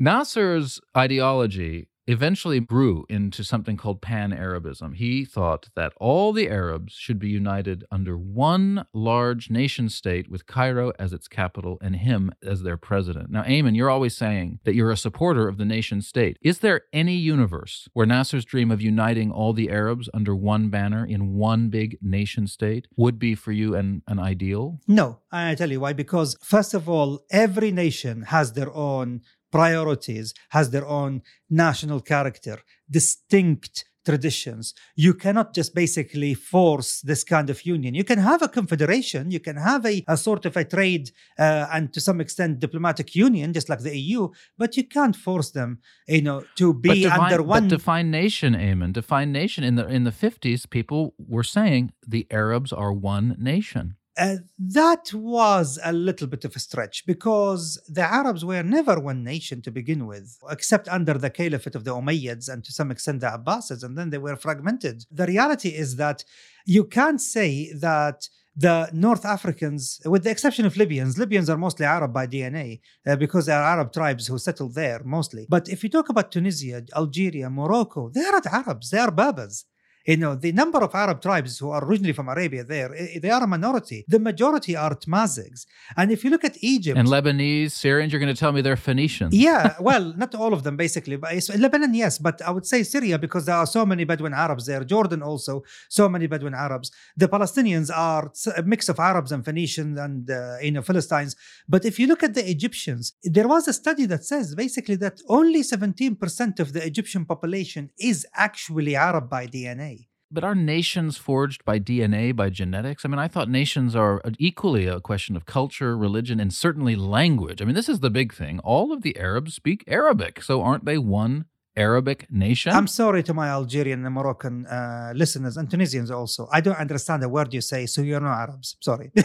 Nasser's ideology eventually grew into something called Pan Arabism. He thought that all the Arabs should be united under one large nation state with Cairo as its capital and him as their president. Now, Ayman, you're always saying that you're a supporter of the nation state. Is there any universe where Nasser's dream of uniting all the Arabs under one banner in one big nation state would be for you an, an ideal? No, I tell you why. Because, first of all, every nation has their own priorities, has their own national character, distinct traditions. You cannot just basically force this kind of union. You can have a confederation, you can have a, a sort of a trade uh, and to some extent diplomatic union, just like the EU, but you can't force them, you know, to be define, under one. But define nation, Ayman. Define nation. In the in the fifties, people were saying the Arabs are one nation. Uh, that was a little bit of a stretch because the Arabs were never one nation to begin with, except under the caliphate of the Umayyads and to some extent the Abbasids, and then they were fragmented. The reality is that you can't say that the North Africans, with the exception of Libyans, Libyans are mostly Arab by DNA uh, because they are Arab tribes who settled there mostly. But if you talk about Tunisia, Algeria, Morocco, they are not Arabs, they are Berbers you know, the number of Arab tribes who are originally from Arabia there, they are a minority. The majority are Tamazighs. And if you look at Egypt. And Lebanese, Syrians, you're going to tell me they're Phoenicians. Yeah, well, not all of them basically. But Lebanon, yes, but I would say Syria because there are so many Bedouin Arabs there. Jordan also, so many Bedouin Arabs. The Palestinians are a mix of Arabs and Phoenicians and, uh, you know, Philistines. But if you look at the Egyptians, there was a study that says basically that only 17% of the Egyptian population is actually Arab by DNA. But are nations forged by DNA, by genetics? I mean, I thought nations are equally a question of culture, religion, and certainly language. I mean, this is the big thing. All of the Arabs speak Arabic. So aren't they one Arabic nation? I'm sorry to my Algerian and Moroccan uh, listeners and Tunisians also. I don't understand a word you say, so you're not Arabs. Sorry.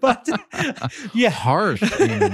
but yeah. Harsh.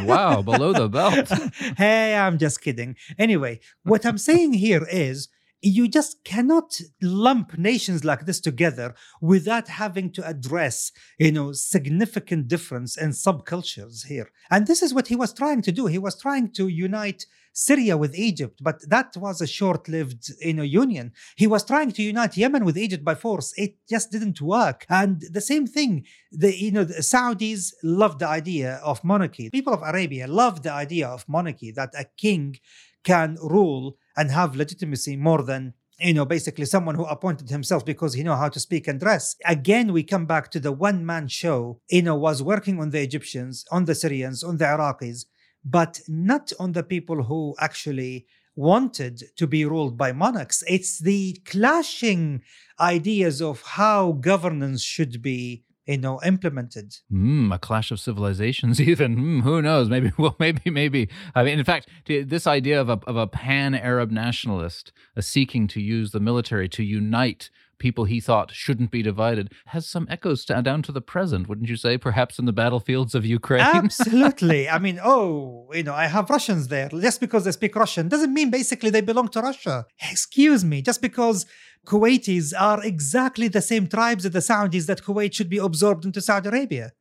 wow, below the belt. hey, I'm just kidding. Anyway, what I'm saying here is you just cannot lump nations like this together without having to address you know significant difference in subcultures here and this is what he was trying to do he was trying to unite Syria with Egypt, but that was a short-lived you know union. He was trying to unite Yemen with Egypt by force. It just didn't work. And the same thing, the you know the Saudis loved the idea of monarchy. People of Arabia loved the idea of monarchy that a king can rule and have legitimacy more than you know basically someone who appointed himself because he know how to speak and dress. Again we come back to the one man show you know was working on the egyptians on the syrians on the iraqis but not on the people who actually wanted to be ruled by monarchs. It's the clashing ideas of how governance should be you know implemented. Mm, a clash of civilizations even. Mm, who knows? Maybe well maybe maybe. I mean in fact this idea of a, of a pan-arab nationalist uh, seeking to use the military to unite people he thought shouldn't be divided has some echoes down to the present wouldn't you say perhaps in the battlefields of ukraine absolutely i mean oh you know i have russians there just because they speak russian doesn't mean basically they belong to russia excuse me just because Kuwaitis are exactly the same tribes as the Saudis that Kuwait should be absorbed into Saudi Arabia.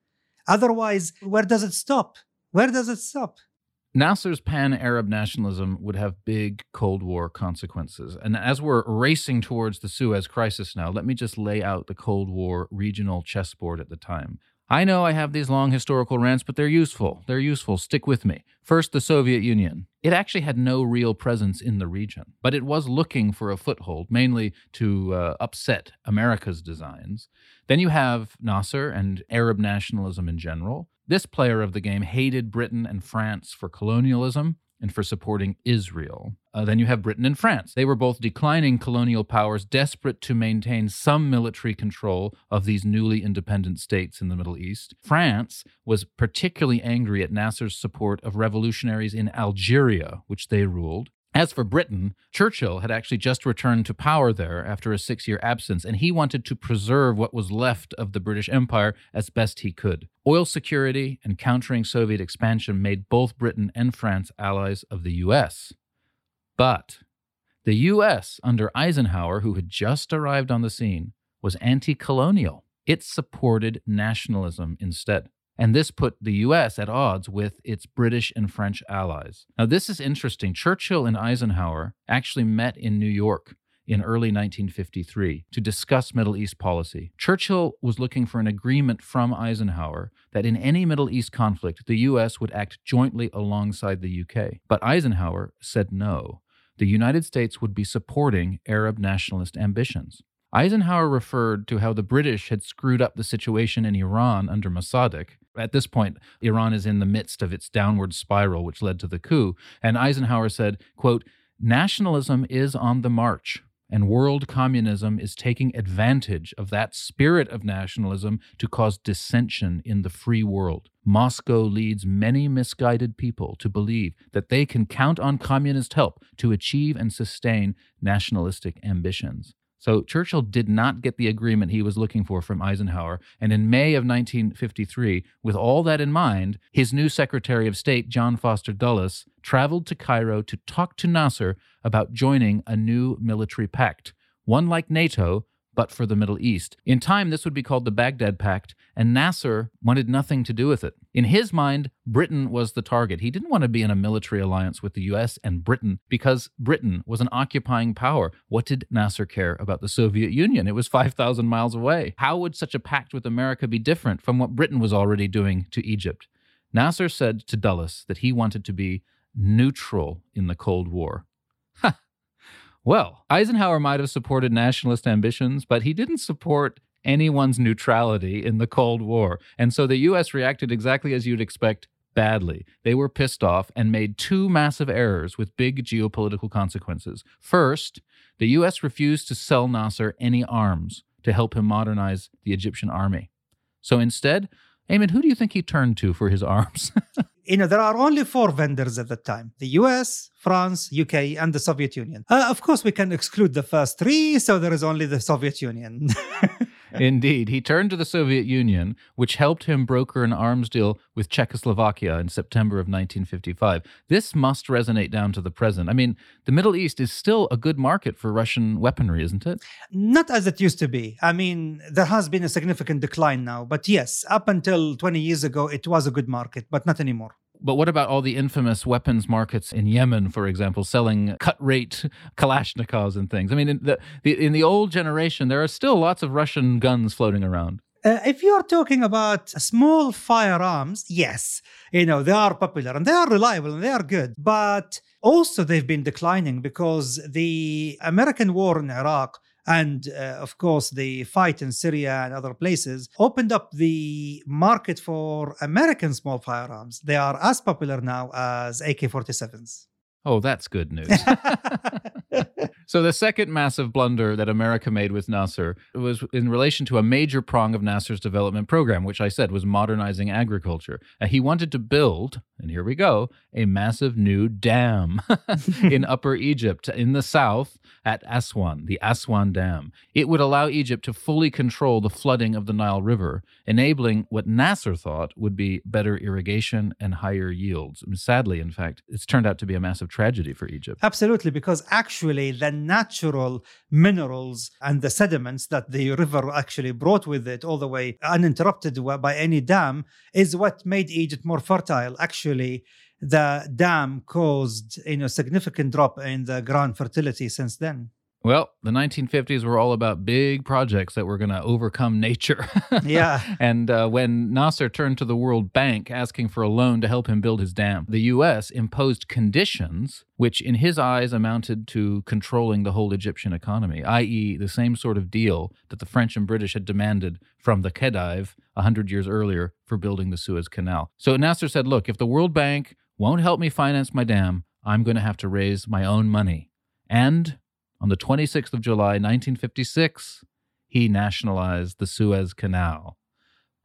Otherwise, where does it stop? Where does it stop? Nasser's pan Arab nationalism would have big Cold War consequences. And as we're racing towards the Suez Crisis now, let me just lay out the Cold War regional chessboard at the time. I know I have these long historical rants, but they're useful. They're useful. Stick with me. First, the Soviet Union. It actually had no real presence in the region, but it was looking for a foothold, mainly to uh, upset America's designs. Then you have Nasser and Arab nationalism in general. This player of the game hated Britain and France for colonialism and for supporting Israel. Uh, then you have Britain and France. They were both declining colonial powers, desperate to maintain some military control of these newly independent states in the Middle East. France was particularly angry at Nasser's support of revolutionaries in Algeria, which they ruled. As for Britain, Churchill had actually just returned to power there after a six year absence, and he wanted to preserve what was left of the British Empire as best he could. Oil security and countering Soviet expansion made both Britain and France allies of the US. But the US, under Eisenhower, who had just arrived on the scene, was anti colonial. It supported nationalism instead. And this put the US at odds with its British and French allies. Now, this is interesting. Churchill and Eisenhower actually met in New York in early 1953 to discuss Middle East policy. Churchill was looking for an agreement from Eisenhower that in any Middle East conflict, the U.S. would act jointly alongside the UK. But Eisenhower said no. The United States would be supporting Arab nationalist ambitions. Eisenhower referred to how the British had screwed up the situation in Iran under Mossadegh. At this point, Iran is in the midst of its downward spiral, which led to the coup. And Eisenhower said, quote, Nationalism is on the march and world communism is taking advantage of that spirit of nationalism to cause dissension in the free world. Moscow leads many misguided people to believe that they can count on communist help to achieve and sustain nationalistic ambitions. So Churchill did not get the agreement he was looking for from Eisenhower. And in May of 1953, with all that in mind, his new Secretary of State, John Foster Dulles, traveled to Cairo to talk to Nasser about joining a new military pact, one like NATO, but for the Middle East. In time, this would be called the Baghdad Pact, and Nasser wanted nothing to do with it. In his mind, Britain was the target. He didn't want to be in a military alliance with the US and Britain because Britain was an occupying power. What did Nasser care about the Soviet Union? It was 5,000 miles away. How would such a pact with America be different from what Britain was already doing to Egypt? Nasser said to Dulles that he wanted to be neutral in the Cold War. Well, Eisenhower might have supported nationalist ambitions, but he didn't support anyone's neutrality in the Cold War. And so the U.S. reacted exactly as you'd expect badly. They were pissed off and made two massive errors with big geopolitical consequences. First, the U.S. refused to sell Nasser any arms to help him modernize the Egyptian army. So instead, Ayman, who do you think he turned to for his arms? you know, there are only four vendors at the time the US, France, UK, and the Soviet Union. Uh, of course, we can exclude the first three, so there is only the Soviet Union. Indeed. He turned to the Soviet Union, which helped him broker an arms deal with Czechoslovakia in September of 1955. This must resonate down to the present. I mean, the Middle East is still a good market for Russian weaponry, isn't it? Not as it used to be. I mean, there has been a significant decline now. But yes, up until 20 years ago, it was a good market, but not anymore. But what about all the infamous weapons markets in Yemen, for example, selling cut rate Kalashnikovs and things? I mean, in the, in the old generation, there are still lots of Russian guns floating around. Uh, if you're talking about small firearms, yes, you know, they are popular and they are reliable and they are good. But also, they've been declining because the American war in Iraq and uh, of course the fight in Syria and other places opened up the market for American small firearms. They are as popular now as AK 47s. Oh, that's good news. so, the second massive blunder that America made with Nasser was in relation to a major prong of Nasser's development program, which I said was modernizing agriculture. Uh, he wanted to build, and here we go, a massive new dam in Upper Egypt in the south at Aswan, the Aswan Dam. It would allow Egypt to fully control the flooding of the Nile River, enabling what Nasser thought would be better irrigation and higher yields. And sadly, in fact, it's turned out to be a massive tragedy for Egypt. Absolutely, because actually the natural minerals and the sediments that the river actually brought with it all the way uninterrupted by any dam is what made Egypt more fertile. Actually, the dam caused you know significant drop in the ground fertility since then. Well, the 1950s were all about big projects that were going to overcome nature. yeah. And uh, when Nasser turned to the World Bank asking for a loan to help him build his dam, the U.S. imposed conditions which, in his eyes, amounted to controlling the whole Egyptian economy, i.e., the same sort of deal that the French and British had demanded from the Khedive 100 years earlier for building the Suez Canal. So Nasser said, Look, if the World Bank won't help me finance my dam, I'm going to have to raise my own money. And on the 26th of July, 1956, he nationalized the Suez Canal.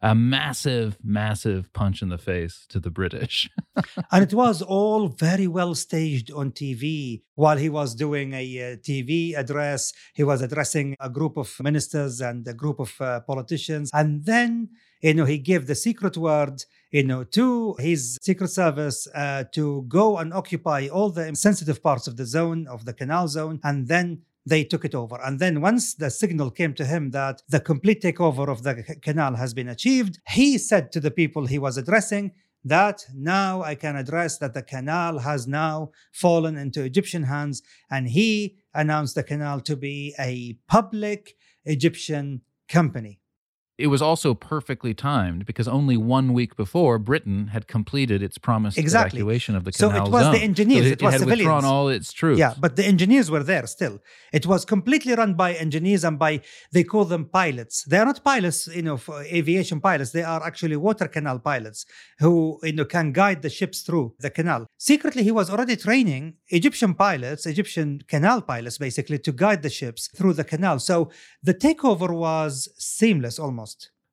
A massive, massive punch in the face to the British. and it was all very well staged on TV while he was doing a uh, TV address. He was addressing a group of ministers and a group of uh, politicians. And then, you know, he gave the secret word you know, to his secret service uh, to go and occupy all the sensitive parts of the zone, of the canal zone, and then they took it over. And then once the signal came to him that the complete takeover of the canal has been achieved, he said to the people he was addressing, that now I can address that the canal has now fallen into Egyptian hands, and he announced the canal to be a public Egyptian company. It was also perfectly timed because only one week before Britain had completed its promised Exactly. evacuation of the canal. zone. So it was zone. the engineers, So it was it had withdrawn civilians. all its troops. Yeah, but the engineers were there still. It was completely run by engineers and by they call them pilots. They are not pilots, you know, for aviation pilots. They are actually water canal pilots who you know can guide the ships through the canal. Secretly, he was already training Egyptian pilots, Egyptian canal pilots, basically to guide the ships through the canal. So the takeover was seamless almost.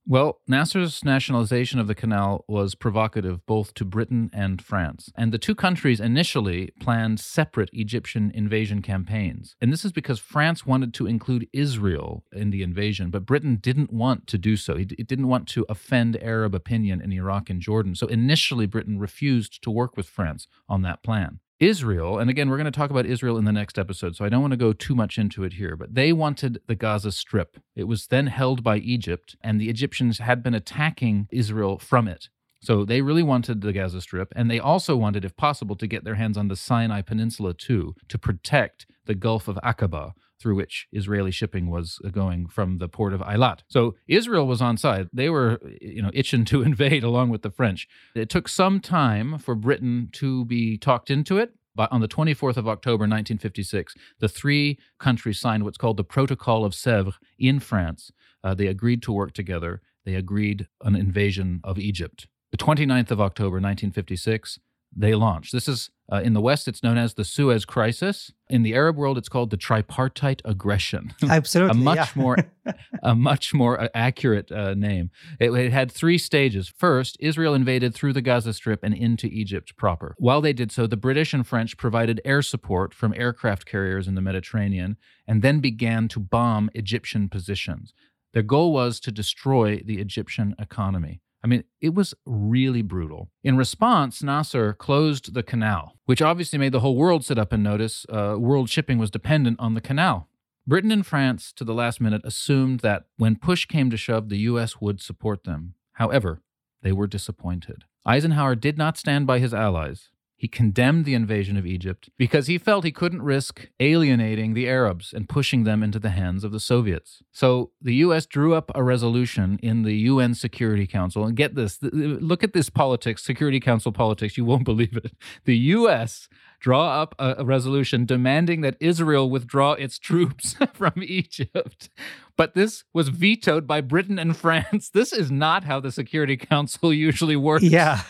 Well, Nasser's nationalization of the canal was provocative both to Britain and France. And the two countries initially planned separate Egyptian invasion campaigns. And this is because France wanted to include Israel in the invasion, but Britain didn't want to do so. It didn't want to offend Arab opinion in Iraq and Jordan. So initially, Britain refused to work with France on that plan. Israel, and again, we're going to talk about Israel in the next episode, so I don't want to go too much into it here, but they wanted the Gaza Strip. It was then held by Egypt, and the Egyptians had been attacking Israel from it. So they really wanted the Gaza Strip, and they also wanted, if possible, to get their hands on the Sinai Peninsula too, to protect the Gulf of Aqaba, through which Israeli shipping was going from the port of Eilat. So Israel was on side. They were, you know, itching to invade along with the French. It took some time for Britain to be talked into it. But on the 24th of October 1956, the three countries signed what's called the Protocol of Sèvres in France. Uh, they agreed to work together. They agreed an invasion of Egypt. The 29th of October 1956, they launched. This is uh, in the West, it's known as the Suez Crisis. In the Arab world, it's called the tripartite aggression. Absolutely. a much yeah. more a much more uh, accurate uh, name. It, it had three stages. First, Israel invaded through the Gaza Strip and into Egypt proper. While they did so, the British and French provided air support from aircraft carriers in the Mediterranean and then began to bomb Egyptian positions. Their goal was to destroy the Egyptian economy. I mean, it was really brutal. In response, Nasser closed the canal, which obviously made the whole world sit up and notice uh, world shipping was dependent on the canal. Britain and France, to the last minute, assumed that when push came to shove, the U.S. would support them. However, they were disappointed. Eisenhower did not stand by his allies. He condemned the invasion of Egypt because he felt he couldn't risk alienating the Arabs and pushing them into the hands of the Soviets. So the U.S. drew up a resolution in the UN Security Council. And get this look at this politics, Security Council politics. You won't believe it. The U.S. draw up a, resolution demanding that Israel withdraw its troops from Egypt. But this was vetoed by Britain and France. This is not how the Security Council usually works. Yeah.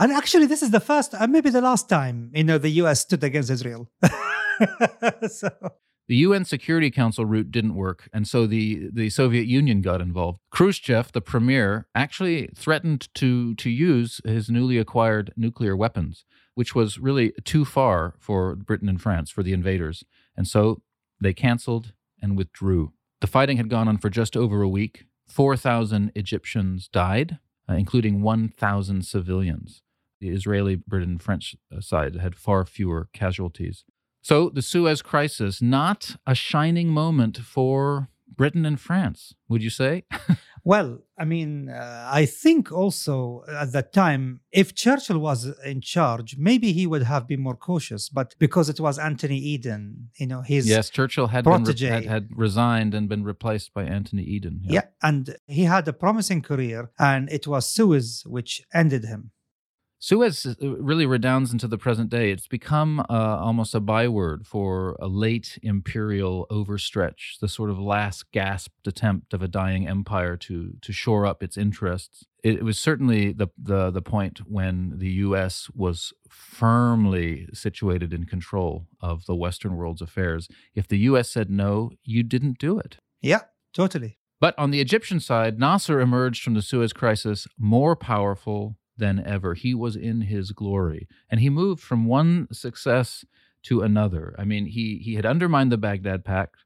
And actually, this is the first, and maybe the last time, you know, the US stood against Israel. so, The UN Security Council route didn't work, and so the, the Soviet Union got involved. Khrushchev, the premier, actually threatened to, to use his newly acquired nuclear weapons, which was really too far for Britain and France, for the invaders. And so they canceled and withdrew. The fighting had gone on for just over a week. 4,000 Egyptians died, uh, including 1,000 civilians. The Israeli, Britain, French uh, side had far fewer casualties. So the Suez Crisis, not a shining moment for Britain and France, would you say? well, I mean, uh, I think also at that time, if Churchill was in charge, maybe he would have been more cautious. But because it was Anthony Eden, you know, his yes, Churchill had, been re- had had resigned and been replaced by Anthony Eden. yeah, and he had a promising career, and it was Suez which ended him. Suez uh, really redounds into the present day. It's become uh, almost a byword for a late imperial overstretch, the sort of last gasped attempt of a dying empire to to shore up its interests. It, it was certainly the, the the point when the U.S. was firmly situated in control of the Western world's affairs. If the U.S. said no, you didn't do it. Yeah, totally. But on the Egyptian side, Nasser emerged from the Suez Crisis more powerful than ever. He was in his glory. And he moved from one success to another. I mean, he, he had undermined the Baghdad Pact.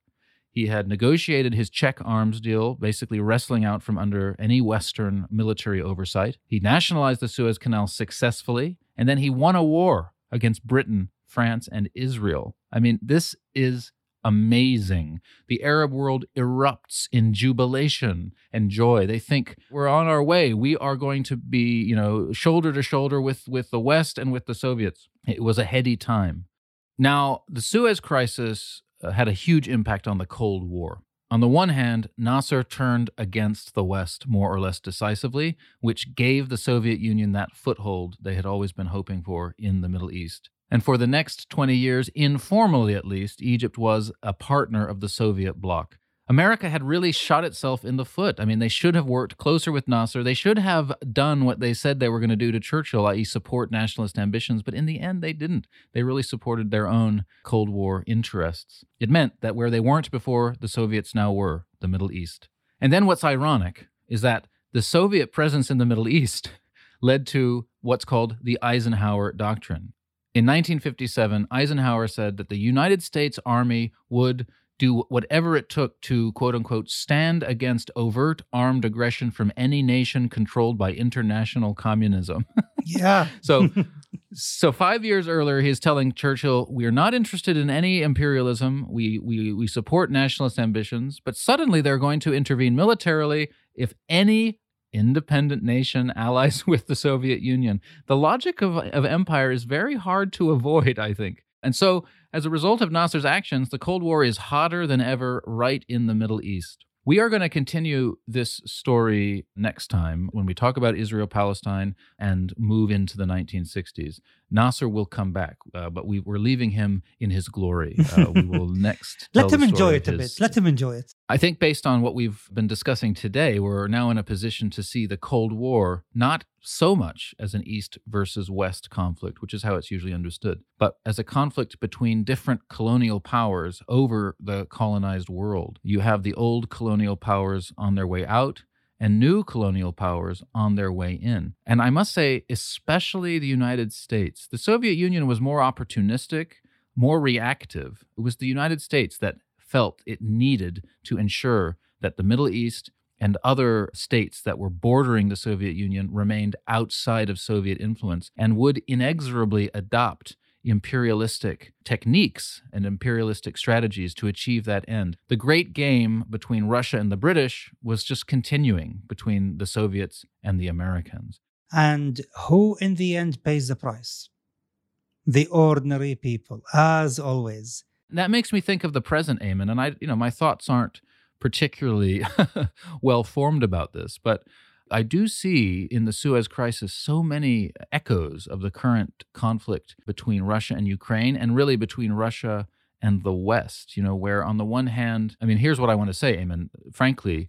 He had negotiated his Czech arms deal, basically wrestling out from under any Western military oversight. He nationalized the Suez Canal successfully, and then he won a war against Britain, France, and Israel. I mean, this is amazing. The Arab world erupts in jubilation and joy. They think we're on our way. We are going to be, you know, shoulder to shoulder with with the West and with the Soviets. It was a heady time. Now, the Suez Crisis uh, had a huge impact on the Cold War. On the one hand, Nasser turned against the West more or less decisively, which gave the Soviet Union that foothold they had always been hoping for in the Middle East. And for the next 20 years, informally at least, Egypt was a partner of the Soviet bloc. America had really shot itself in the foot. I mean, they should have worked closer with Nasser. They should have done what they said they were going to do to Churchill, i.e., support nationalist ambitions. But in the end, they didn't. They really supported their own Cold War interests. It meant that where they weren't before, the Soviets now were the Middle East. And then what's ironic is that the Soviet presence in the Middle East led to what's called the Eisenhower Doctrine. In 1957, Eisenhower said that the United States Army would do whatever it took to quote unquote stand against overt armed aggression from any nation controlled by international communism. yeah. so so 5 years earlier he's telling Churchill we are not interested in any imperialism. We we we support nationalist ambitions, but suddenly they're going to intervene militarily if any independent nation allies with the Soviet Union. The logic of, of empire is very hard to avoid, I think. And so as a result of Nasser's actions, the Cold War is hotter than ever right in the Middle East. We are going to continue this story next time when we talk about Israel Palestine and move into the 1960s. Nasser will come back, uh, but we, are leaving him in his glory. Uh, we will next. Let him enjoy it a bit. Let him enjoy it. I think, based on what we've been discussing today, we're now in a position to see the Cold War not so much as an East versus West conflict, which is how it's usually understood, but as a conflict between different colonial powers over the colonized world. You have the old colonial powers on their way out and new colonial powers on their way in. And I must say, especially the United States, the Soviet Union was more opportunistic, more reactive. It was the United States that felt it needed to ensure that the Middle East and other states that were bordering the Soviet Union remained outside of Soviet influence and would inexorably adopt imperialistic techniques and imperialistic strategies to achieve that end. The great game between Russia and the British was just continuing between the Soviets and the Americans. And who in the end pays the price? The ordinary people, as always. That makes me think of the present, Ayman. And I, you know, my thoughts aren't particularly well formed about this, but I do see in the Suez Crisis so many echoes of the current conflict between Russia and Ukraine, and really between Russia and the West. You know, where on the one hand, I mean, here's what I want to say, Ayman. Frankly,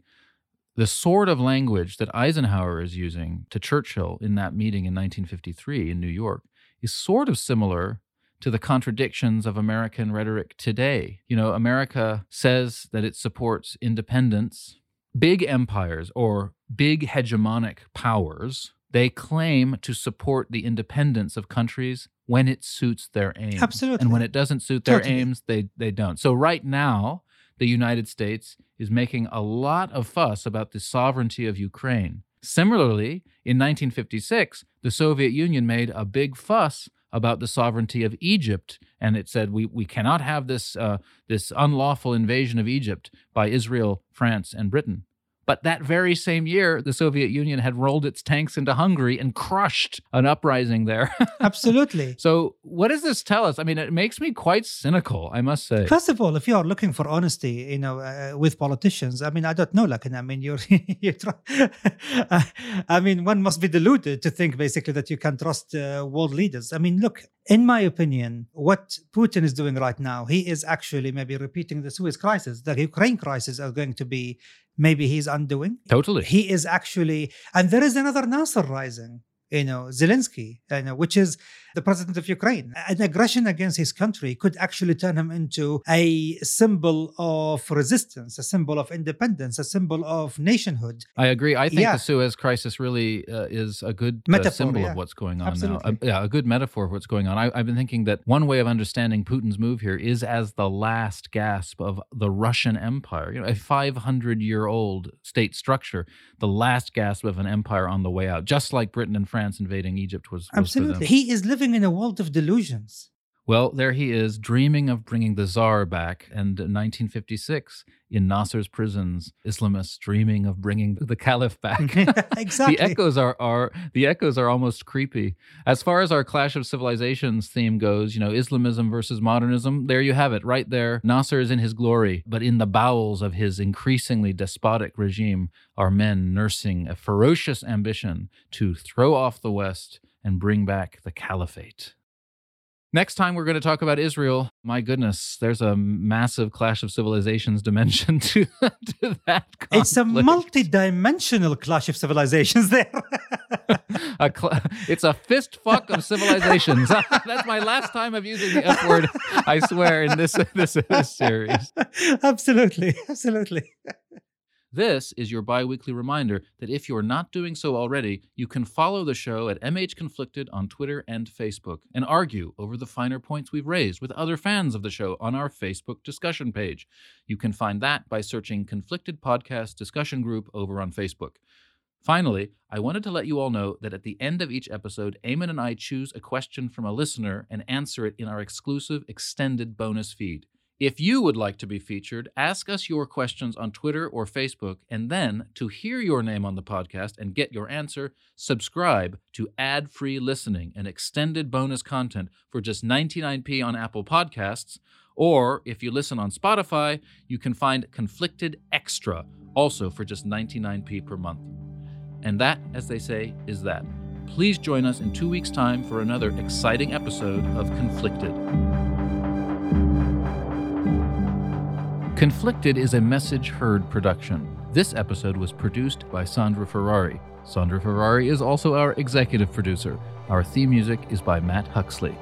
the sort of language that Eisenhower is using to Churchill in that meeting in 1953 in New York is sort of similar to the contradictions of American rhetoric today. You know, America says that it supports independence big empires or big hegemonic powers, they claim to support the independence of countries when it suits their aims. Absolutely. And when it doesn't suit their Totally. aims, they, they don't. So right now, the United States is making a lot of fuss about the sovereignty of Ukraine. Similarly, in 1956, the Soviet Union made a big fuss about the sovereignty of Egypt, and it said we, we cannot have this uh, this unlawful invasion of Egypt by Israel, France, and Britain. But that very same year, the Soviet Union had rolled its tanks into Hungary and crushed an uprising there. Absolutely. so, what does this tell us? I mean, it makes me quite cynical, I must say. First of all, if you are looking for honesty, you know, uh, with politicians, I mean, I don't know, like, I mean, you're, you try, I mean, one must be deluded to think basically that you can trust uh, world leaders. I mean, look, in my opinion, what Putin is doing right now, he is actually maybe repeating the Suez crisis. The Ukraine crisis are going to be maybe he's undoing. Totally. He is actually, and there is another Nasser rising you know, Zelensky, you know, which is the president of Ukraine. An aggression against his country could actually turn him into a symbol of resistance, a symbol of independence, a symbol of nationhood. I agree. I think Yeah. the Suez crisis really uh, is a good uh, Metaphor, symbol yeah. of what's going on Absolutely. now. Uh, yeah, a good metaphor of what's going on. I, I've been thinking that one way of understanding Putin's move here is as the last gasp of the Russian Empire. You know, a 500 year old state structure, the last gasp of an empire on the way out, just like Britain and France invading Egypt was. was. Absolutely. He is living in a world of delusions. Well, there he is, dreaming of bringing the Tsar back. And in 1956, in Nasser's prisons, Islamists dreaming of bringing the Caliph back. exactly. the echoes are, are the echoes are almost creepy. As far as our Clash of Civilizations theme goes, you know, Islamism versus modernism. There you have it, right there. Nasser is in his glory, but in the bowels of his increasingly despotic regime are men nursing a ferocious ambition to throw off the West and bring back the caliphate. Next time, we're going to talk about Israel. My goodness, there's a massive clash of civilizations dimension to, to that. Conflict. It's a multi-dimensional clash of civilizations there. a cl- it's a fist fuck of civilizations. That's my last time of using the F word, I swear, in this, this, this series. absolutely. Absolutely. This is your bi weekly reminder that if you're not doing so already, you can follow the show at MH Conflicted on Twitter and Facebook and argue over the finer points we've raised with other fans of the show on our Facebook discussion page. You can find that by searching Conflicted Podcast Discussion Group over on Facebook. Finally, I wanted to let you all know that at the end of each episode, Ayman and I choose a question from a listener and answer it in our exclusive extended bonus feed. If you would like to be featured, ask us your questions on Twitter or Facebook, and then to hear your name on the podcast and get your answer, subscribe to ad free listening and extended bonus content for just 99p on Apple Podcasts. Or if you listen on Spotify, you can find Conflicted Extra, also for just 99p per month. And that, as they say, is that. Please join us in two weeks' time for another exciting episode of Conflicted. Conflicted is a Message Heard production. This episode was produced by Sandra Ferrari. Sandra Ferrari is also our executive producer. Our theme music is by Matt Huxley.